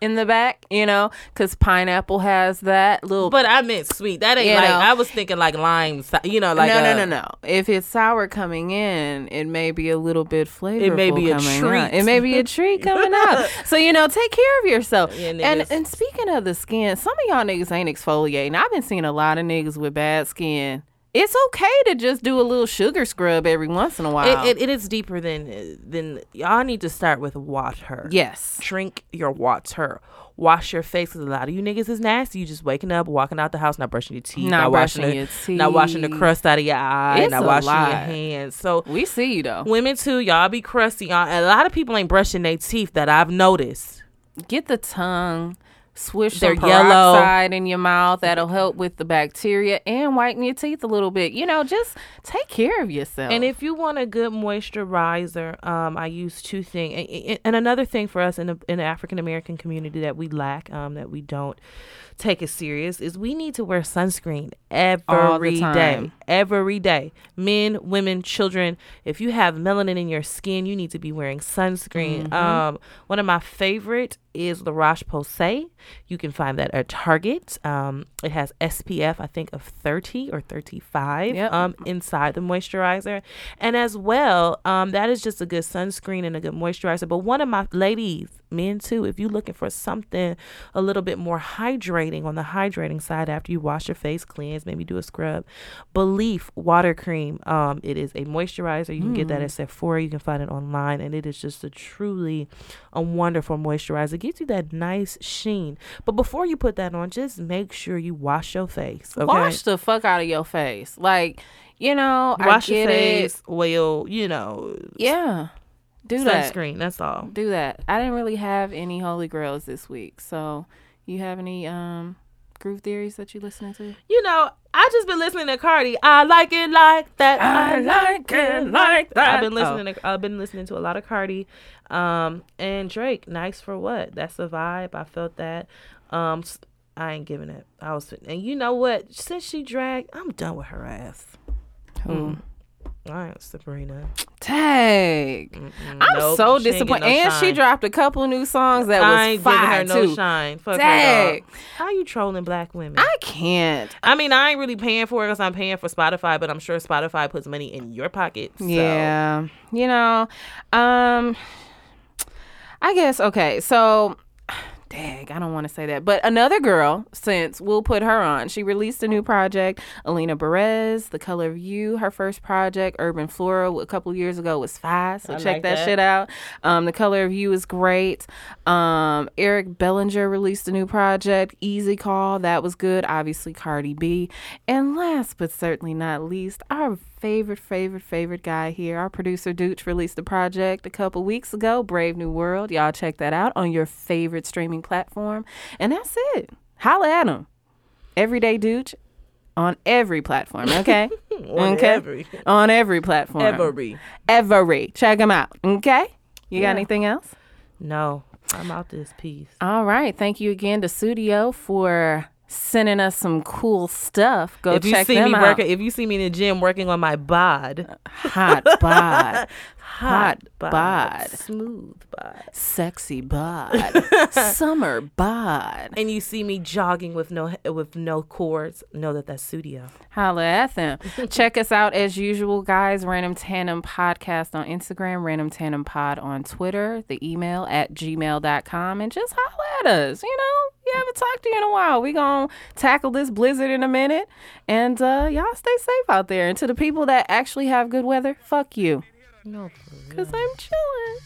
in the back, you know, because pineapple has that little but I meant sweet. That ain't like know. I was thinking like lime. You know, like no, no, uh, no, no. If it's sour coming in, it may be a little bit flavorful. It may be a treat. Out. It may be a treat coming out. So you know, take care of yourself. Yeah, and and speaking of the skin, some of y'all niggas ain't exfoliating. I've been seeing a lot of niggas with bad skin. It's okay to just do a little sugar scrub every once in a while. It, it, it is deeper than than y'all need to start with water. yes. drink your water. Wash your face. 'cause a lot of you niggas is nasty. You just waking up, walking out the house, not brushing your teeth, Not washing brushing the, your not washing the crust out of your eye, It's not washing your hands. So We see you though. women too, y'all be crusty. Y'all, a lot of people ain't brushing their teeth that I've noticed. Get the tongue. Swish They're some yellow. peroxide in your mouth. That'll help with the bacteria and whiten your teeth a little bit. You know, just take care of yourself. And if you want a good moisturizer, um, I use two things. And another thing for us in the, in the African American community that we lack, um, that we don't take it serious, is we need to wear sunscreen every day. Every day. Men, women, children. If you have melanin in your skin, you need to be wearing sunscreen. Mm-hmm. Um, one of my favorite is La Roche Posay. You can find that at Target. Um, it has SPF, I think, of 30 or 35 Yep. um, inside the moisturizer. And as well, um, that is just a good sunscreen and a good moisturizer. But one of my ladies, men too, if you're looking for something a little bit more hydrating on the hydrating side after you wash your face, cleanse, maybe do a scrub, belif water cream. Um, it is a moisturizer. You can get that at Sephora. You can find it online, and it is just a truly a wonderful moisturizer. It gives you that nice sheen. But before you put that on, just make sure you wash your face. Okay? wash the fuck out of your face. Like, you know, wash I your face, it. oil, you know, Yeah. Do that. sunscreen. That's all. Do that. I didn't really have any holy grails this week. So, you have any um groove theories that you listening to? You know, I just been listening to Cardi. I like it like that. I like it like that. I've been listening. To, I've been listening to a lot of Cardi, um, and Drake. Nice for what? That's the vibe. I felt that. Um, I ain't giving it. I was, and you know what? Since she dragged, I'm done with her ass. Who? All right, Sabrina. Tag. I'm Nope, so she ain't getting disappointed. no and she dropped a couple new songs that I was ain't giving her fire no too. shine. Fuck her, How you trolling black women? I can't. I mean, I ain't really paying for it because I'm paying for Spotify, but I'm sure Spotify puts money in your pocket. So. Yeah. You know, um I guess okay. So Dang, I don't want to say that. But another girl, since we'll put her on, she released a new project. Alina Baraz, The Color of You, her first project, Urban Flora, a couple years ago was fire. So I check like that, that. shit out. Um, the Color of You is great. Um, Eric Bellinger released a new project, Eazy Call. That was good. Obviously, Cardi B. And last but certainly not least, our favorite, favorite, favorite guy here, our producer Duch released a project a couple weeks ago, Brave New World. Y'all check that out on your favorite streaming platform. And that's it. Holla at him. Everyday Duch on every platform, okay? On okay. every. On every platform. Every. Every. Check him out, okay? You got anything else? No, I'm out this piece. All right. Thank you again to Sudio for sending us some cool stuff. Go if you check see them me out. working, if you see me in the gym working on my bod, Hot bod. Hot bod. smooth bod, Sexy bod. Summer bod. and you see me jogging with no with no cords, know that that's Sudio. Holla at them. Check us out as usual, guys. Random Tandem Podcast on Instagram, Random Tandem Pod on Twitter, the email at gmail.com, and just holla at us. You know, we haven't talked to you in a while. we going to tackle this blizzard in a minute. And uh, y'all stay safe out there. And to the people that actually have good weather, fuck you. No, because I'm chilling.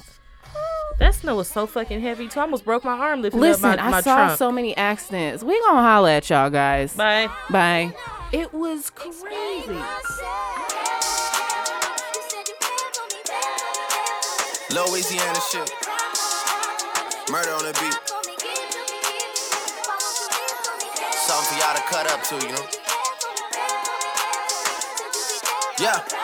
Oh, that snow was so fucking heavy too. I almost broke my arm lifting Listen, up my, my I saw trunk. so many accidents. We gonna holler at y'all guys. Bye. Bye. It was crazy. Louisiana shit. Murder on the beat. Something for y'all to cut up to, you know? Yeah.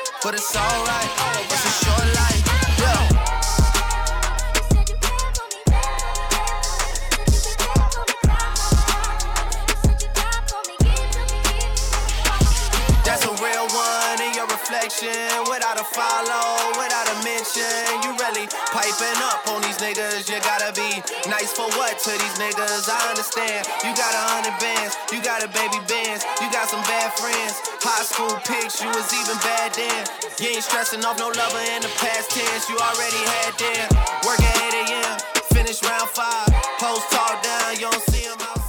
but it's alright. It's a short life, yeah. That's a real one in your reflection. Without a follow, without piping up on these niggas. You gotta be nice for what to these niggas? I understand. You got a hundred bands, you got a baby bands, you got some bad friends. High school pics, you was even bad then. You ain't stressing off no lover in the past tense. You already had them. Work at 8 a.m., finish round five. Post talk down, you don't see them